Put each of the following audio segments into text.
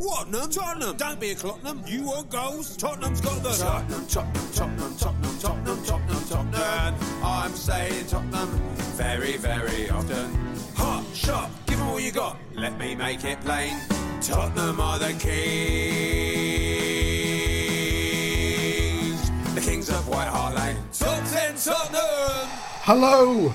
What, Num? Tottenham. Don't be a Clottenham. You want goals? Tottenham's got the... Tottenham, Tottenham, Tottenham, Tottenham, Tottenham, Tottenham, Tottenham. I'm saying Tottenham very, very often. Hot shot, give them all you got. Let me make it plain. Tottenham are the kings. The kings of White Hart Lane. Top 10 Tottenham! Hello,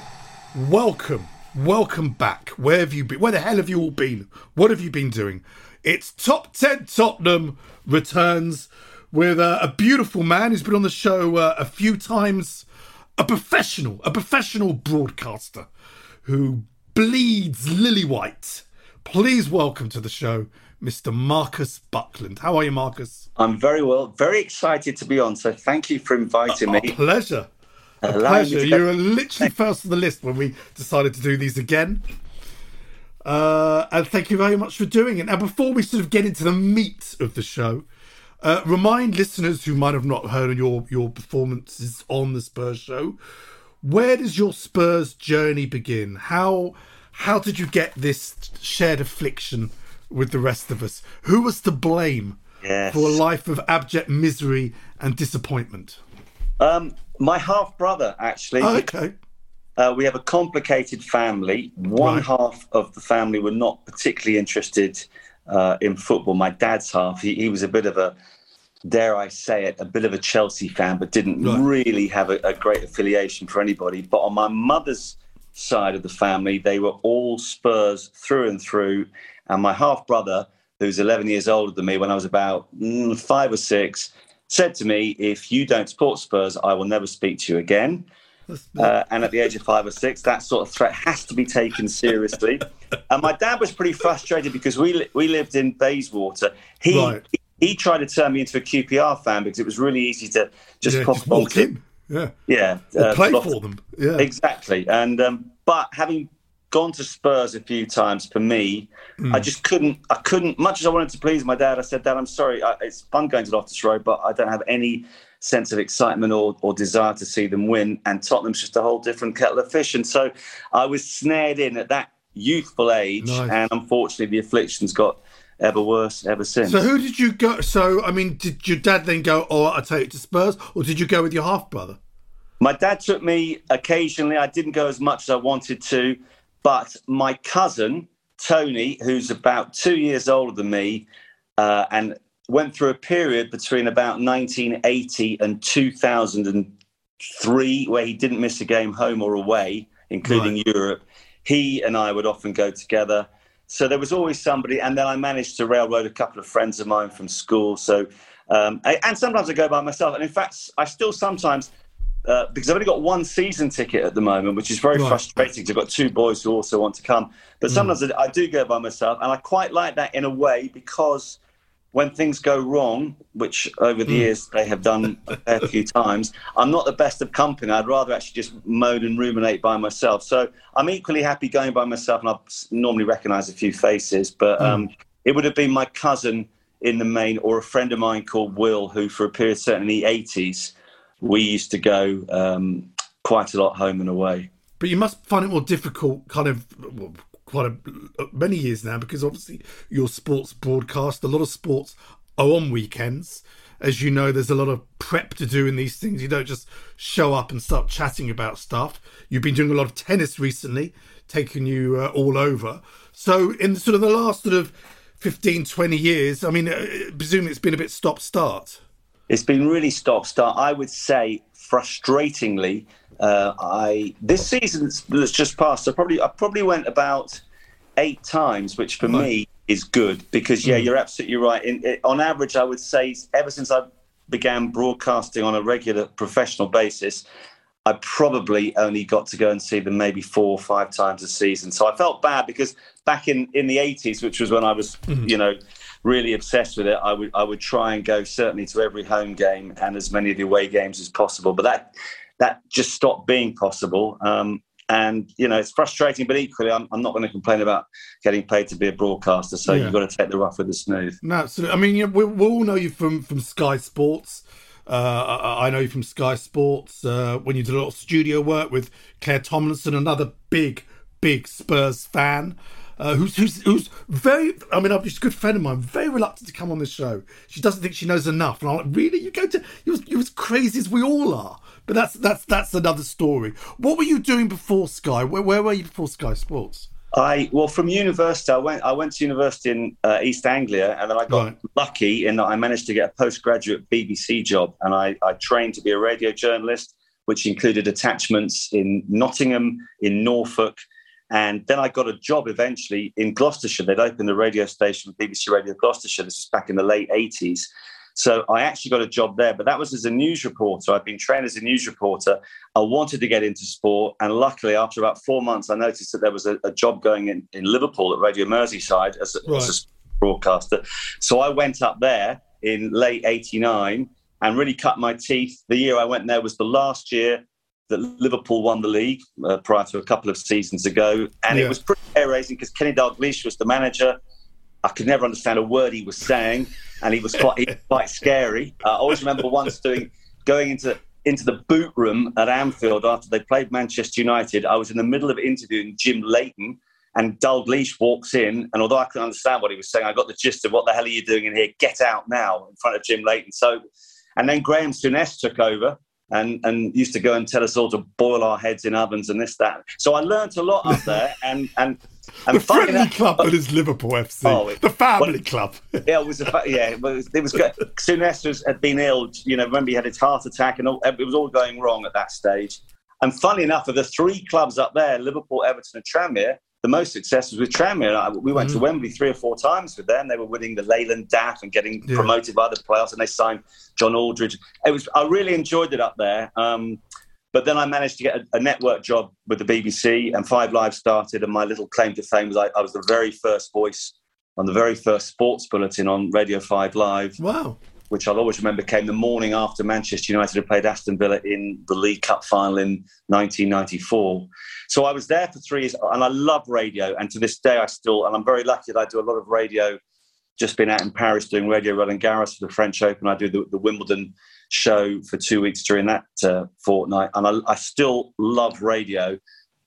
welcome, welcome back. Where have you been? Where the hell have you all been? What have you been doing? It's Top 10 Tottenham returns with uh, a beautiful man who's been on the show uh, a few times, a professional, a professional broadcaster who bleeds lily white. Please welcome to the show, Mr. Marcus Buckland. How are you, Marcus? I'm very well, very excited to be on. So thank you for inviting A me. pleasure. A Allowing pleasure. You were literally first on the list when we decided to do these again. Uh, and thank you very much for doing it. Now, before we sort of get into the meat of the show, uh, remind listeners who might have not heard your your performances on the Spurs show, where does your Spurs journey begin? How how did you get this shared affliction with the rest of us? Who was to blame Yes. for a life of abject misery and disappointment? Um, my half brother, actually. Oh, okay. Uh, we have a complicated family. One Right. half of the family were not particularly interested uh, in football. My dad's half, he, he was a bit of a, dare I say it, a bit of a Chelsea fan, but didn't Right. really have a, a great affiliation for anybody. But on my mother's side of the family, they were all Spurs through and through. And my half brother, who's 11 years older than me, when I was about mm, five or six, said to me, If you don't support Spurs, I will never speak to you again. Uh, and at the age of five or six, that sort of threat has to be taken seriously. and my dad was pretty frustrated because we li- we lived in Bayswater. He, Right. he he tried to turn me into a QPR fan because it was really easy to just yeah, pop just walk onto- in. Yeah. Yeah, uh, play for them. Yeah. exactly. And um, but having gone to Spurs a few times for me, Hmm. I just couldn't. I couldn't. Much as I wanted to please my dad, I said, "Dad, I'm sorry. I, it's fun going to Loftus Road, but I don't have any sense of excitement or, or desire to see them win." And Tottenham's just a whole different kettle of fish. And so I was snared in at that youthful age, Nice. and unfortunately, the afflictions got ever worse ever since. So who did you go? So I mean, did your dad then go? Oh, I take it to Spurs, or did you go with your half brother? My dad took me occasionally. I didn't go as much as I wanted to, but my cousin Tony, who's about two years older than me, uh, and went through a period between about 1980 and 2003 where he didn't miss a game home or away, including Europe. He and I would often go together. So there was always somebody, and then I managed to railroad a couple of friends of mine from school. So, um, I- and sometimes I go by myself. And in fact, I still sometimes uh, because I've only got one season ticket at the moment, which is very Right. frustrating. 'cause I've got two boys who also want to come, but sometimes I, I do go by myself, and I quite like that in a way because when things go wrong, which over the years they have done a fair few times, I'm not the best of company. I'd rather actually just moan and ruminate by myself. So I'm equally happy going by myself, and I normally recognise a few faces, but um, it would have been my cousin in the main, or a friend of mine called Will, who for a period, certainly in the 80s, we used to go um, quite a lot home and away. But you must find it more difficult, kind of, well, quite a, many years now, because obviously your sports broadcast, a lot of sports are on weekends. As you know, there's a lot of prep to do in these things. You don't just show up and start chatting about stuff. You've been doing a lot of tennis recently, taking you uh, all over. So, in sort of the last sort of 15, 20 years, I mean, uh, presumably it's been a bit stop start. It's been really stop start. I would say, frustratingly, uh, I this season that's just passed, I probably I probably went about eight times, which for me is good because yeah, mm. you're absolutely right. In, in, on average, I would say ever since I began broadcasting on a regular professional basis, I probably only got to go and see them maybe four or five times a season. So I felt bad because back in, in the 80s, which was when I was, mm-hmm. you know, really obsessed with it, I would I would try and go certainly to every home game and as many of the away games as possible. But that that just stopped being possible. Um, and you know it's frustrating, but equally, I'm, I'm not going to complain about getting paid to be a broadcaster. So yeah. you've got to take the rough with the smooth. No, absolutely. I mean, you know, we, we all know you from from Sky Sports. Uh, I know you from Sky Sports uh, when you did a lot of studio work with Claire Tomlinson, another big, big Spurs fan. Uh, who's, who's who's very I mean she's a good friend of mine very reluctant to come on this show she doesn't think she knows enough and I'm like really you go to you're, you're as crazy as we all are but that's that's that's another story. What were you doing before Sky? Where, where were you before Sky Sports? I well from university I went I went to university in uh, East Anglia and then I got right. lucky in that I managed to get a postgraduate BBC job and I, I trained to be a radio journalist which included attachments in Nottingham in Norfolk and then I got a job eventually in Gloucestershire they'd opened a radio station BBC Radio Gloucestershire this was back in the late 80s so I actually got a job there, but that was as a news reporter. I'd been trained as a news reporter. I wanted to get into sport. And luckily, after about four months, I noticed that there was a, a job going in, in Liverpool at Radio Merseyside as a, right. as a broadcaster. So I went up there in late 89 and really cut my teeth. The year I went there was the last year that Liverpool won the league uh, prior to a couple of seasons ago. And yeah. it was pretty hair raising because Kenny Dalglish was the manager. I could never understand a word he was saying, and he was quite he was quite scary. Uh, I always remember once doing going into into the boot room at Anfield after they played Manchester United. I was in the middle of interviewing Jim Leighton, and Dalglish walks in, and although I couldn't understand what he was saying, I got the gist of what the hell are you doing in here? Get out now in front of Jim Leighton. So, and then Graham Souness took over. And, and used to go and tell us all to boil our heads in ovens and this that. So I learnt a lot up there, and and and the friendly that, club that is Liverpool FC. Oh, the family well, club. yeah, it was. A, yeah, it was, it was good. Souness had been ill. You know, remember he had his heart attack, and all, it was all going wrong at that stage. And funny enough, of the three clubs up there, Liverpool, Everton, and Tranmere, the most success was with Tranmere. We went mm. to Wembley three or four times with them. They were winning the Leyland DAF and getting yeah. promoted by the playoffs, and they signed John Aldridge. It was. I really enjoyed it up there. Um, but then I managed to get a, a, network job with the BBC, and Five Live started. And my little claim to fame was I, I was the very first voice on the very first sports bulletin on Radio Five Live. Wow which I'll always remember came the morning after Manchester United had played Aston Villa in the League Cup final in 1994. So I was there for three years, and I love radio. And to this day, I still, and I'm very lucky that I do a lot of radio. Just been out in Paris doing Radio Roland Garros for the French Open. I do the, the Wimbledon show for two weeks during that uh, fortnight, and I, I, still love radio.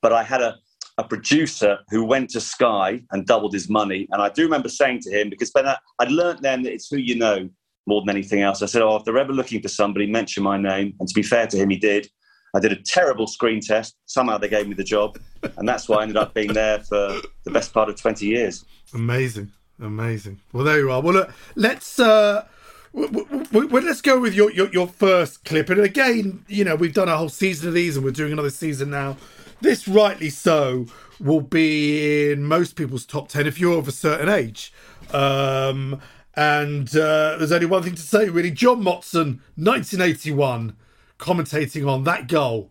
But I had a, a producer who went to Sky and doubled his money, and I do remember saying to him because Ben, I'd learnt then that it's who you know more than anything else. I said, "Oh, if they're ever looking for somebody, mention my name." And to be fair to him, he did. I did a terrible screen test. Somehow they gave me the job, and that's why I ended up being there for the best part of twenty years. Amazing, amazing. Well, there you are. Well, look, let's. Uh well, let's go with your, your, your first clip. And again, you know, we've done a whole season of these and we're doing another season now. This, rightly so, will be in most people's top 10 if you're of a certain age. Um, and uh, there's only one thing to say, really. John Motson, 1981, commentating on that goal.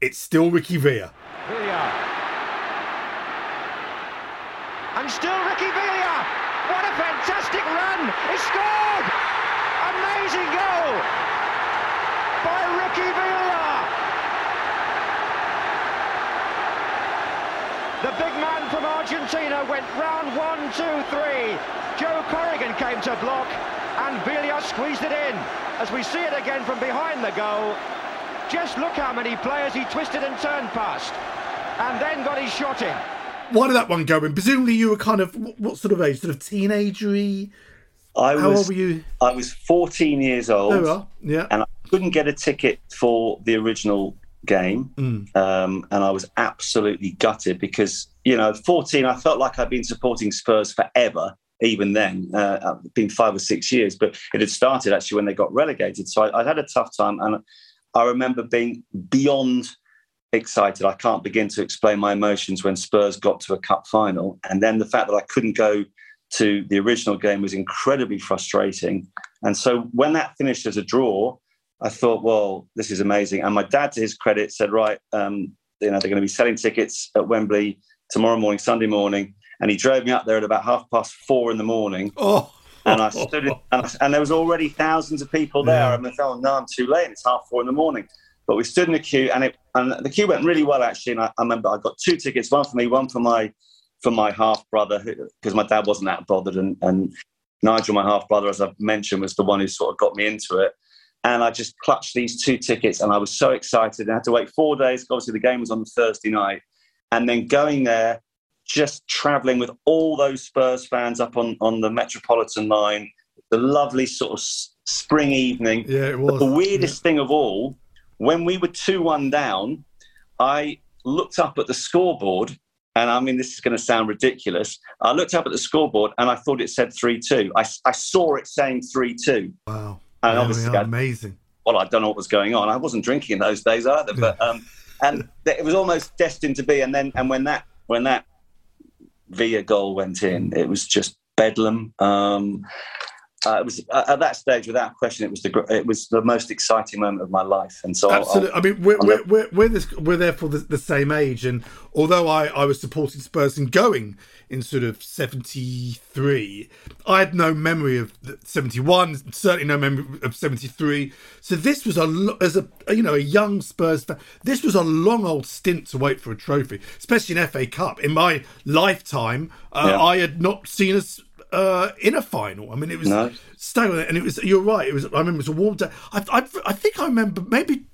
It's still Ricky Villa. Villa. And still Ricky Villa. What a fantastic run. He scored amazing goal by Ricky Villa. The big man from Argentina went round one, two, three. Joe Corrigan came to block, and Villa squeezed it in. As we see it again from behind the goal, just look how many players he twisted and turned past, and then got his shot in. Why did that one go in? Presumably you were kind of what sort of age? Sort of teenagery. I How was, old were you? I was 14 years old. There we are. Yeah. and I couldn't get a ticket for the original game, Mm. um, and I was absolutely gutted because you know, 14, I felt like I'd been supporting Spurs forever. Even then, uh, been five or six years, but it had started actually when they got relegated. So I, I'd had a tough time, and I remember being beyond excited. I can't begin to explain my emotions when Spurs got to a cup final, and then the fact that I couldn't go to the original game was incredibly frustrating. And so when that finished as a draw, I thought, well, this is amazing. And my dad, to his credit, said, right, um, you know, they're going to be selling tickets at Wembley tomorrow morning, Sunday morning. And he drove me up there at about half past four in the morning. Oh. And I stood, in, and, I- and there was already thousands of people there. Yeah. And I thought, oh, no, I'm too late. It's half four in the morning. But we stood in the queue, and it and the queue went really well actually. And I, I remember I got two tickets, one for me, one for my for my half brother, because my dad wasn't that bothered, and, and Nigel, my half brother, as I've mentioned, was the one who sort of got me into it. And I just clutched these two tickets, and I was so excited. I had to wait four days. Obviously, the game was on Thursday night, and then going there, just travelling with all those Spurs fans up on on the Metropolitan line, the lovely sort of spring evening. Yeah, it But was. the weirdest thing of all, when we were 2 1 down, I looked up at the scoreboard. And I mean, this is going to sound ridiculous. I looked up at the scoreboard and I thought it said 3 2. I, I saw it saying 3 2. Wow. And we obviously. I- amazing. well, I don't know what was going on. I wasn't drinking in those days either, but um, and it was almost destined to be. And then, and when that when that Villa goal went in, it was just bedlam. Um, uh, it was at that stage, without question, it was the gr- it was the most exciting moment of my life. And so, I'll- Absolutely. I mean, we're I'll we're we're, we're, this, we're therefore the, the same age, and although I, I was supporting Spurs and going in sort of seventy three, I had no memory of seventy one. Certainly no memory of seventy three. So this was a as a you know a young Spurs fan. This was a long old stint to wait for a trophy, especially an FA Cup. In my lifetime, uh, Yeah. I had not seen us. Uh, in a final, I mean, it was No. staggering, and it was. You're right. It was. I remember it was a warm day. I, I, I think I remember maybe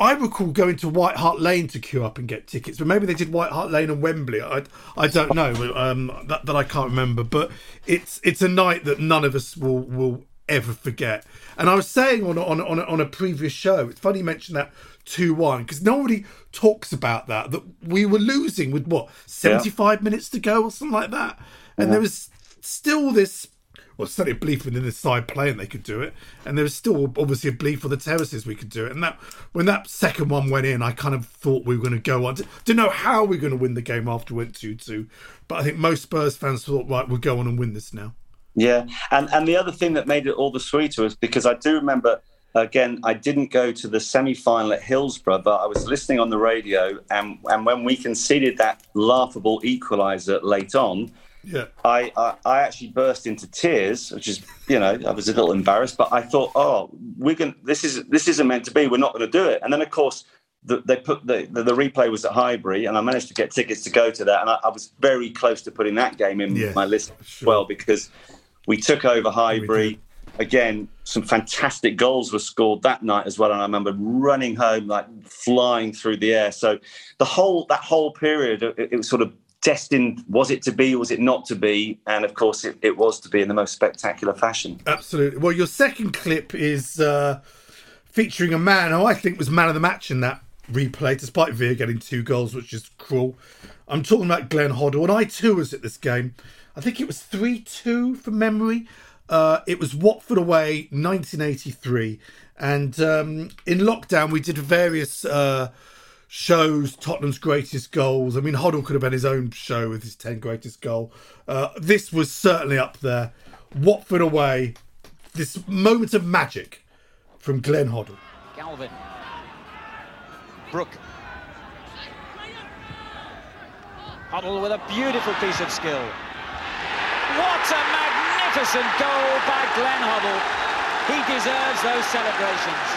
I recall going to White Hart Lane to queue up and get tickets, but maybe they did White Hart Lane and Wembley. I, I don't know. Um, that, that I can't remember. But it's it's a night that none of us will will ever forget. And I was saying on a- on on on a previous show, it's funny you mentioned that two one because nobody talks about that. That we were losing with what seventy five minutes to go or something like that, and there was still this well, certainly a belief within the side playing they could do it, and there was still obviously a belief for the terraces we could do it. And that when that second one went in, I kind of thought we were going to go on. Didn't know how we were going to win the game after we went two two, but I think most Spurs fans thought right, we'll go on and win this now. Yeah, and and the other thing that made it all the sweeter was because I do remember. Again, I didn't go to the semi-final at Hillsborough, but I was listening on the radio, and and when we conceded that laughable equaliser late on, Yeah, I, I I actually burst into tears, which is you know I was a little embarrassed, but I thought, oh, we're going this is this isn't meant to be. We're not going to do it. And then of course the, they put the, the the replay was at Highbury, and I managed to get tickets to go to that, and I, I was very close to putting that game in Yeah, my list as sure. well because we took over Highbury. Again, some fantastic goals were scored that night as well, and I remember running home like flying through the air. So the whole that whole period, it, it was sort of destined. Was it to be? Was it not to be? And of course, it, it was to be in the most spectacular fashion. absolutely. Well, your second clip is uh, featuring a man who I think was man of the match in that replay, despite Villa getting two goals, which is cruel. I'm talking about Glenn Hoddle, and I too was at this game. I think it was 3 2 from memory. Uh, it was Watford away, 1983. And um, in lockdown, we did various uh, shows, Tottenham's greatest goals. I mean, Hoddle could have had his own show with his 10 greatest goal. Uh, this was certainly up there. Watford away, this moment of magic from Glenn Hoddle. Galvin. Brooke. Hoddle with a beautiful piece of skill. What a magnificent goal by Glenn Hoddle. He deserves those celebrations.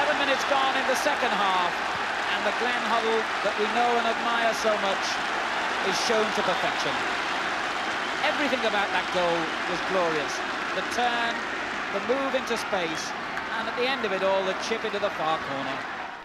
11 minutes gone in the second half, the Glenn Hoddle that we know and admire so much is shown to perfection. Everything about that goal was glorious. The turn, the move into space, and at the end of it all, the chip into the far corner.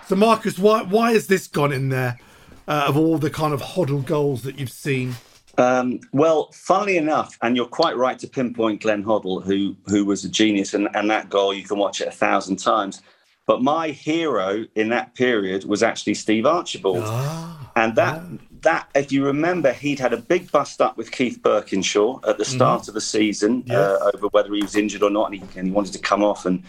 So, Marcus, why why has this gone in there uh, of all the kind of Hoddle goals that you've seen? Um, well, funnily enough, and you're quite right to pinpoint Glenn Hoddle, who who was a genius, and, and that goal you can watch it a thousand times. But my hero in that period was actually Steve Archibald, Ah, and that that if you remember, he'd had a big bust up with Keith Birkinshaw at the start of the season Yes. uh, over whether he was injured or not, and he, and he wanted to come off. And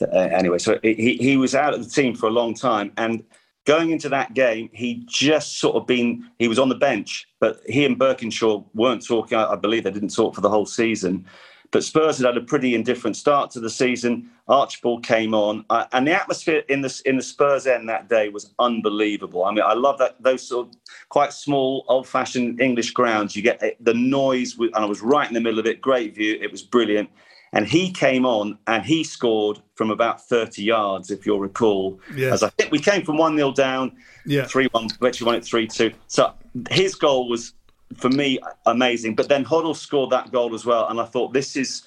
uh, anyway, so he he was out of the team for a long time, and going into that game, he just sort of been he was on the bench, but he and Birkinshaw weren't talking. I believe they didn't talk for the whole season. But Spurs had had a pretty indifferent start to the season. Archibald came on, uh, and the atmosphere in the in the Spurs end that day was unbelievable. I mean, I love that those sort of quite small, old-fashioned English grounds. You get uh, the noise, with, and I was right in the middle of it. Great view. It was brilliant. And he came on and he scored from about 30 yards, if you'll recall. Yeah. As I think we came from 1 0 down, Yeah. 3 1, actually won it 3 2. So his goal was, for me, amazing. But then Hoddle scored that goal as well. And I thought, this is.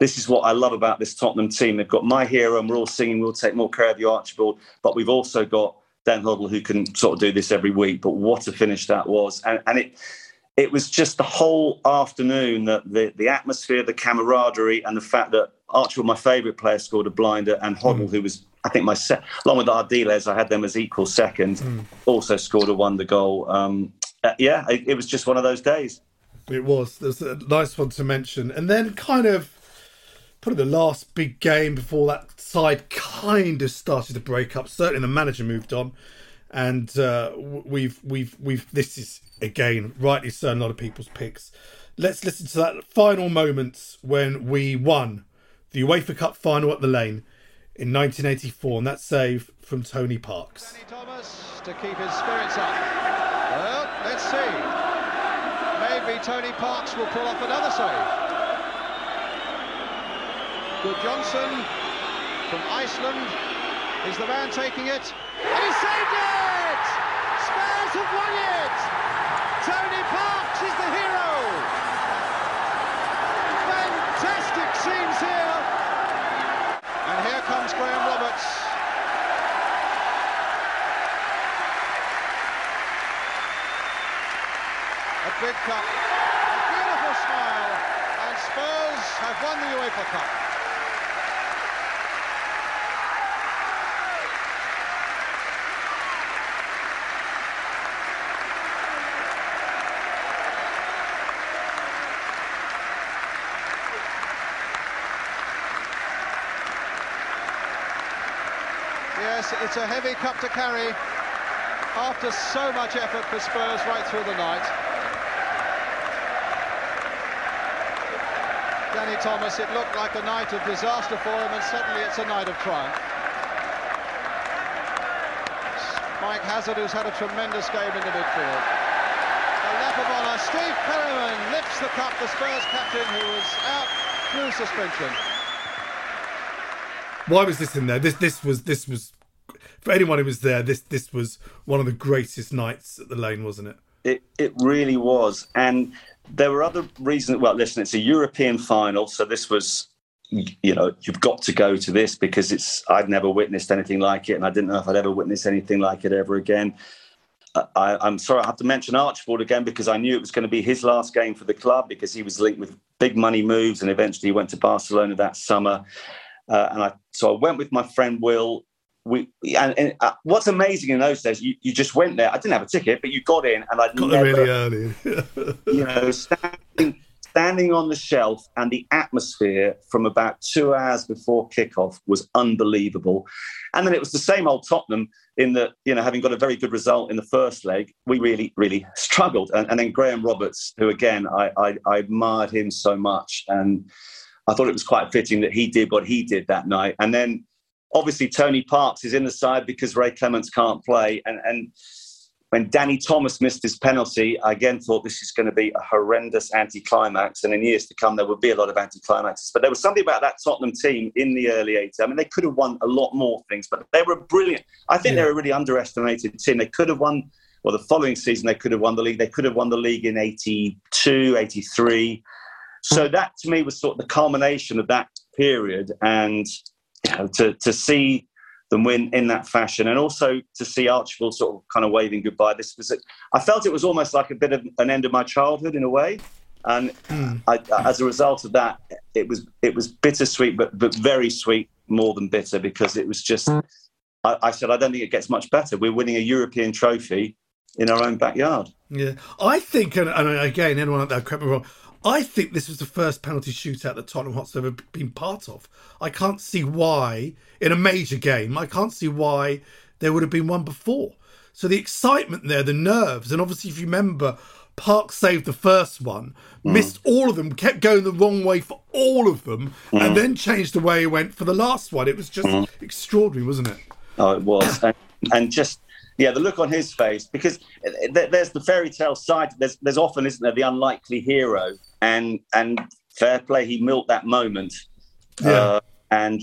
This is what I love about this Tottenham team. They've got my hero, and we're all singing, we'll take more care of you, Archibald. But we've also got Dan Hoddle, who can sort of do this every week. But what a finish that was. And, and it, it was just the whole afternoon that the, the atmosphere, the camaraderie, and the fact that Archibald, my favourite player, scored a blinder, and Hoddle, who was, I think, my se- along with Ardiles, I had them as equal second, also scored a wonder goal. Um, uh, yeah, it, it was just one of those days. It was. There's a nice one to mention. And then kind of probably the last big game before that side kind of started to break up. Certainly the manager moved on. And uh, we've we've we've this is again rightly so a lot of people's picks. Let's listen to that final moments when we won the UEFA Cup final at the Lane in 1984, and that save from Tony Parks. Danny Thomas to keep his spirits up. Well, let's see. Tony Parks will pull off another save. Gudjohnsen from Iceland is the man taking it. And he saved it! Spurs have won it! Tony Parks is the hero! Fantastic scenes here! And here comes Graham Roberts. A big cup, a beautiful smile, and Spurs have won the UEFA Cup. Yes, it's a heavy cup to carry after so much effort for Spurs right through the night. Danny Thomas, it looked like a night of disaster for him, and suddenly it's a night of triumph. Mike Hazard, who's had a tremendous game in the midfield. A lap of honour. Steve Perryman lifts the cup, the Spurs captain, who was out through suspension. Why was this in there? This this was this was for anyone who was there. This this was one of the greatest nights at the Lane, wasn't it? It it really was, and there were other reasons. Well, listen, it's a European final, so this was, you know, you've got to go to this because it's. I'd never witnessed anything like it, and I didn't know if I'd ever witness anything like it ever again. I, I'm sorry, I have to mention Archibald again because I knew it was going to be his last game for the club because he was linked with big money moves, and eventually he went to Barcelona that summer. Uh, and I so I went with my friend Will. We and, and uh, what's amazing in those days, you, you just went there. I didn't have a ticket, but you got in, and I'd Got never, really early. you know, standing standing on the shelf and the atmosphere from about two hours before kickoff was unbelievable. And then it was the same old Tottenham in that, you know, having got a very good result in the first leg, we really, really struggled. And, and then Graham Roberts, who again, I, I, I admired him so much. And I thought it was quite fitting that he did what he did that night. And then obviously Tony Parks is in the side because Ray Clemence can't play. And, and when Danny Thomas missed his penalty, I again thought this is going to be a horrendous anticlimax. And in years to come, there would be a lot of anticlimaxes. But there was something about that Tottenham team in the early 80s. I mean, they could have won a lot more things, but they were brilliant. I think Yeah. they were a really underestimated team. They could have won well, the following season they could have won the league. They could have won the league in 82, 83. So hmm. that to me was sort of the culmination of that period. And to, to see them win in that fashion and also to see Archibald sort of kind of waving goodbye. This was, I felt it was almost like a bit of an end of my childhood in a way. And I, as a result of that, it was it was bittersweet, but but very sweet, more than bitter, because it was just. I, I said I don't think it gets much better. We're winning a European trophy in our own backyard. Yeah, I think, and, and again, anyone out there, correct me wrong. I think this was the first penalty shootout that Tottenham Hotspur have ever been part of. I can't see why, in a major game, I can't see why there would have been one before. So the excitement there, the nerves, and obviously, if you remember, Park saved the first one, mm. missed all of them, kept going the wrong way for all of them, and mm. then changed the way he went for the last one. It was just mm. extraordinary, wasn't it? Oh, it was, and, and just yeah, the look on his face because th- there's the fairy tale side. There's there's often, isn't there, the unlikely hero, and and fair play, he milked that moment. Yeah. Uh, and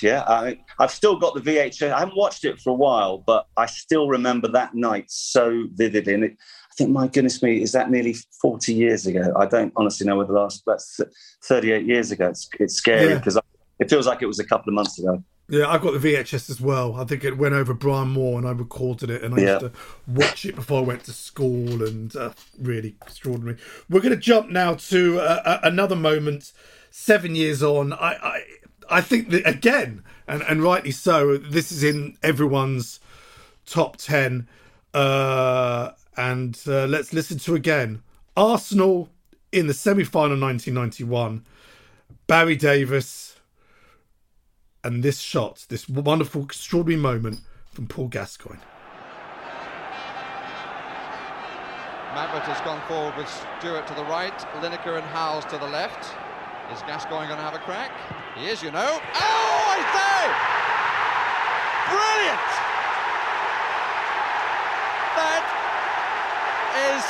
yeah, I, I've still got the VHS. I haven't watched it for a while, but I still remember that night so vividly. And it, I think, my goodness me, is that nearly 40 years ago? I don't honestly know whether the last, that's 38 years ago. It's, it's scary Yeah. because it feels like it was a couple of months ago. Yeah, I got the VHS as well. I think it went over Brian Moore, and I recorded it, and I Yeah. used to watch it before I went to school, and uh, really extraordinary. We're going to jump now to uh, another moment. Seven years on, I, I, I think that again, and and rightly so. This is in everyone's top ten, uh, and uh, let's listen to again. Arsenal in the semi-final, 1991. Barry Davies and this shot, this wonderful, extraordinary moment from Paul Gascoigne. Mabbutt has gone forward with Stewart to the right, Lineker and Howes to the left. Is Gascoigne going to have a crack? He is, you know. Oh, I say! Brilliant! That is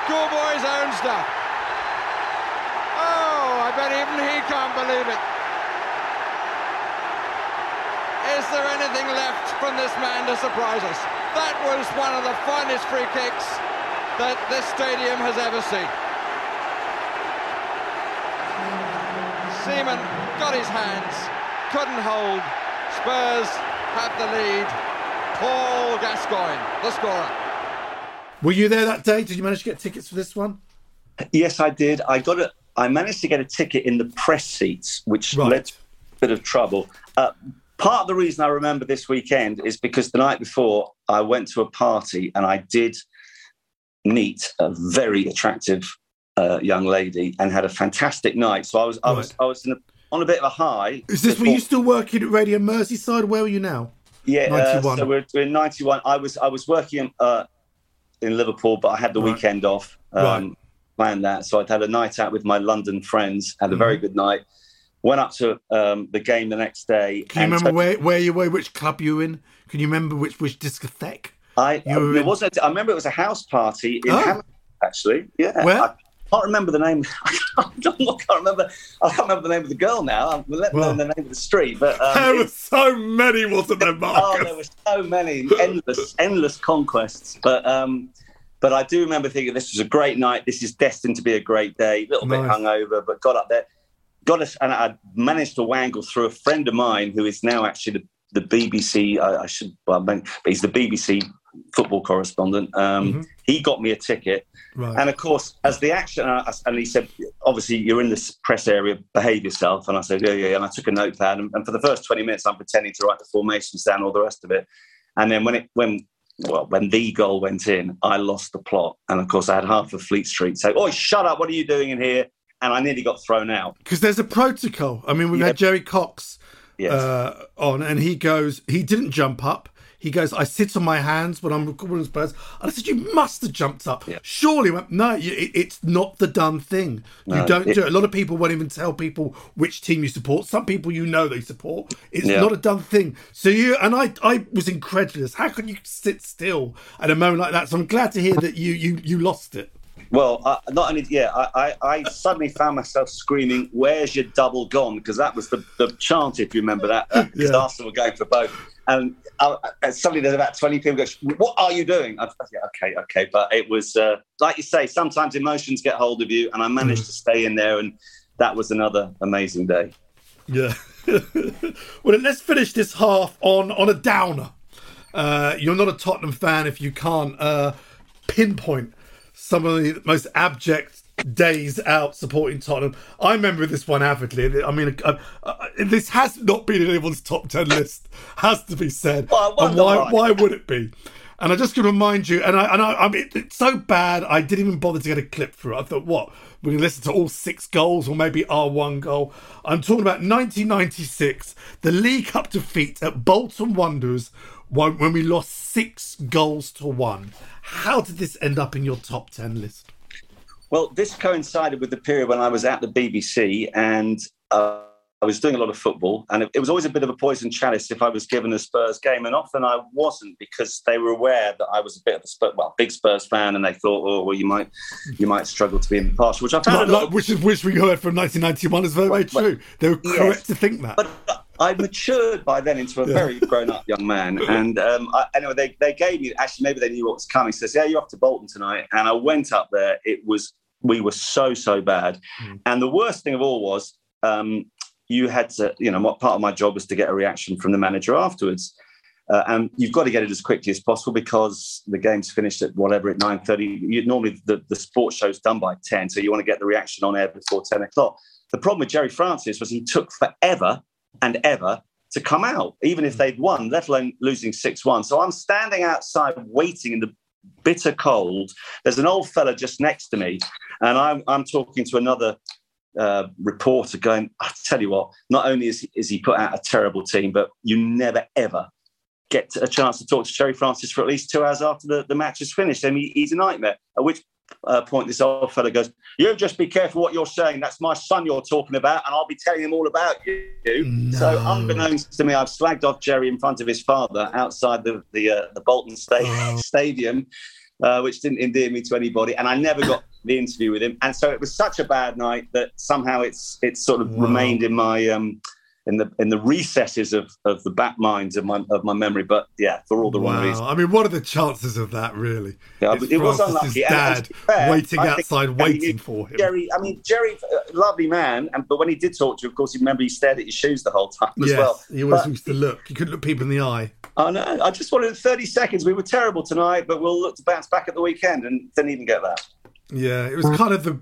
schoolboy's own stuff. Oh, I bet even he can't believe it. Is there anything left from this man to surprise us? That was one of the finest free kicks that this stadium has ever seen. Seaman got his hands, couldn't hold. Spurs have the lead. Paul Gascoigne, the scorer. Were you there that day? Did you manage to get tickets for this one? Yes, I did. I got a. I managed to get a ticket in the press seats, which Right. led to a bit of trouble. Uh, part of the reason I remember this weekend is because the night before I went to a party and I did meet a very attractive uh, young lady and had a fantastic night. So I was, I was, I was in a, on a bit of a high. Is this were you still working at Radio Merseyside? Where are you now? Yeah, uh, so we're, we're in '91. I was I was working uh, in Liverpool, but I had the Right. weekend off. Um, Right. Planned that, so I'd had a night out with my London friends. Had a very Mm-hmm. good night. Went up to um, the game the next day. Can you remember so where, where you were, which club you were in? Can you remember which which discotheque? I you were there in- was a, I remember it was a house party in Oh. Hammersmith, actually. Yeah. Where? I can't remember the name. I can't remember. I can't remember the name of the girl now. I'm let me Well. know the name of the street, but um, there were so many, wasn't there, Oh, Marcus? there were so many endless, endless conquests. But um, but I do remember thinking this was a great night. This is destined to be a great day. A little bit hungover, but got up there, got us, and I managed to wangle through a friend of mine who is now actually the, the BBC. I, I should, well, but he's the BBC football correspondent. Um, Mhm. He got me a ticket. right. And of course, as the action, and and he said, obviously, you're in this press area, behave yourself. And I said, yeah, yeah. yeah. And I took a notepad, and, and for the first 20 minutes, I'm pretending to write the formations down, all the rest of it. And then when it, when, well, when the goal went in, I lost the plot. And of course, I had half of Fleet Street say, oh, shut up, what are you doing in here? And I nearly got thrown out. Because there's a protocol. I mean, we've Yeah. had Gerry Cox Yes. uh, on, and he goes, he didn't jump up. He goes, I sit on my hands when I'm recording Spurs. And I said, You must have jumped up. Yeah. Surely. Went, No, it, it's not the done thing. You don't it- do it. A lot of people won't even tell people which team you support. Some people you know they support. It's Yeah. not a done thing. So you, and I, I was incredulous. How can you sit still at a moment like that? So I'm glad to hear that you, you, you lost it. Well, uh, not only yeah, I, I, I suddenly found myself screaming, "Where's your double gone?" Because that was the, the chant, if you remember that, because Yeah. Arsenal were going for both. and uh, suddenly there's about 20 people go, What are you doing? I, okay, okay. But it was, uh, like you say, sometimes emotions get hold of you, and I managed mm. to stay in there, and that was another amazing day. Yeah. well, let's finish this half on, on a downer. Uh, you're not a Tottenham fan if you can't uh, pinpoint some of the most abject days out supporting Tottenham. I remember this one avidly. I mean, uh, uh, this has not been in anyone's top ten list, has to be said. Well, and why? Why. why would it be? And I just can remind you, and I, and I, I mean, it's so bad. I didn't even bother to get a clip through. I thought, what? We can listen to all six goals, or maybe our one goal. I'm talking about 1996, the League Cup defeat at Bolton Wanderers when we lost six goals to one. How did this end up in your top ten list? Well, this coincided with the period when I was at the BBC and uh, I was doing a lot of football, and it, it, was always a bit of a poison chalice if I was given a Spurs game, and often I wasn't because they were aware that I was a bit of a Spurs, well, big Spurs fan, and they thought, oh, well, you might, you might struggle to be impartial, which I found, like, like, which is which we heard from 1991 is very, very true. they were correct to think that. But, I matured by then into a yeah. very grown-up young man, and um, I, anyway, they, they gave me actually maybe they knew what was coming. So, says, "Yeah, you're off to Bolton tonight," and I went up there. It was we were so so bad, mm. and the worst thing of all was um, you had to, you know, part of my job was to get a reaction from the manager afterwards. Uh, and you've got to get it as quickly as possible because the game's finished at whatever at 9.30 normally the, the sports show's done by 10 so you want to get the reaction on air before 10 o'clock the problem with gerry francis was he took forever and ever to come out even if they'd won let alone losing 6-1 so i'm standing outside waiting in the bitter cold there's an old fella just next to me and i'm, I'm talking to another uh, reporter going, I tell you what, not only is he, is he put out a terrible team, but you never ever get a chance to talk to Gerry Francis for at least two hours after the, the match is finished. I mean, he's a nightmare. At which uh, point this old fella goes, You just be careful what you're saying. That's my son you're talking about, and I'll be telling him all about you. No. So, unbeknownst to me, I've slagged off Gerry in front of his father outside the the, uh, the Bolton sta- oh. Stadium uh, which didn't endear me to anybody. And I never got the interview with him. And so it was such a bad night that somehow it's it's sort of wow. remained in my um, in the in the recesses of, of the back minds of my of my memory. But yeah, for all the wow. wrong reasons. I mean, what are the chances of that, really? Yeah, it's it was unlucky. Dad fair, waiting outside, waiting for him. Gerry, I mean, Gerry, uh, lovely man, and but when he did talk to you, of course, you remember he stared at his shoes the whole time as yes, well. He always but, used to look. He couldn't look people in the eye. I know. I just wanted 30 seconds. We were terrible tonight, but we'll look to bounce back at the weekend, and didn't even get that. Yeah, it was kind of the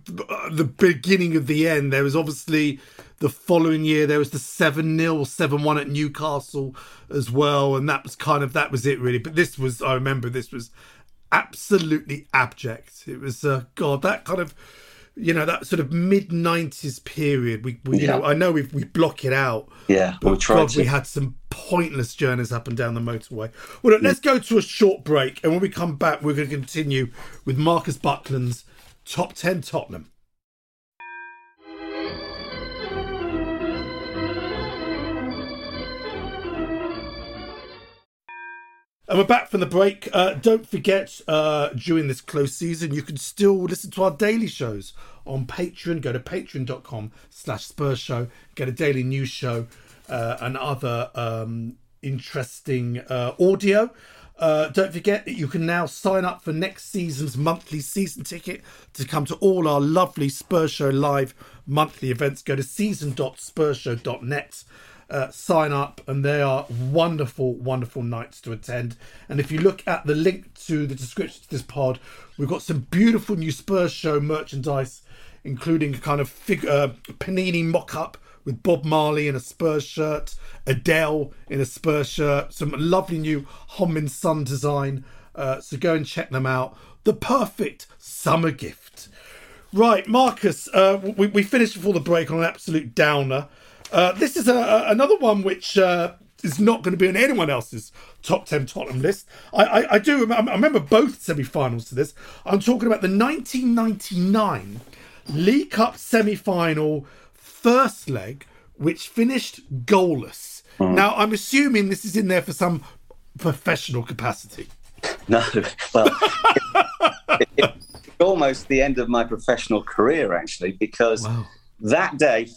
the beginning of the end. There was obviously the following year there was the seven 0 seven one at Newcastle as well, and that was kind of that was it really. But this was I remember this was absolutely abject. It was uh, God that kind of you know that sort of mid '90s period. We, we yeah. you know, I know we we block it out. Yeah, but we God, to. we had some pointless journeys up and down the motorway. Well, look, let's go to a short break, and when we come back, we're going to continue with Marcus Buckland's top ten Tottenham. And we're back from the break. Uh, don't forget, uh, during this close season, you can still listen to our daily shows on Patreon. Go to patreon.com slash Spurs Show. Get a daily news show uh, and other um, interesting uh, audio. Uh, don't forget that you can now sign up for next season's monthly season ticket to come to all our lovely Spurs Show live monthly events. Go to season.spursshow.net uh, sign up, and they are wonderful, wonderful nights to attend. And if you look at the link to the description to this pod, we've got some beautiful new Spurs show merchandise, including a kind of fig- uh, panini mock up with Bob Marley in a Spurs shirt, Adele in a Spurs shirt, some lovely new Heung-min Son design. Uh, so go and check them out. The perfect summer gift. Right, Marcus, uh, we, we finished before the break on an absolute downer. Uh, this is a, a, another one which uh, is not going to be on anyone else's top 10 Tottenham list. I, I, I do I remember both semi finals to this. I'm talking about the 1999 League Cup semi final first leg, which finished goalless. Mm. Now, I'm assuming this is in there for some professional capacity. No, well, it, it's almost the end of my professional career, actually, because. Wow that day,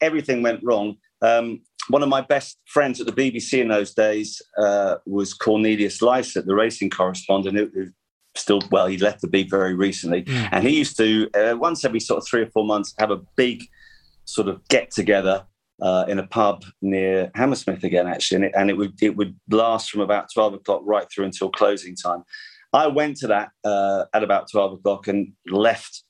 everything went wrong. Um, one of my best friends at the BBC in those days uh, was Cornelius Lysaght, the racing correspondent, who, who still well he left the beat very recently mm. and he used to uh, once every sort of three or four months have a big sort of get together uh, in a pub near Hammersmith again actually and it, and it, would it would last from about 12 o'clock right through until closing time I went to that uh, at about 12 o'clock and left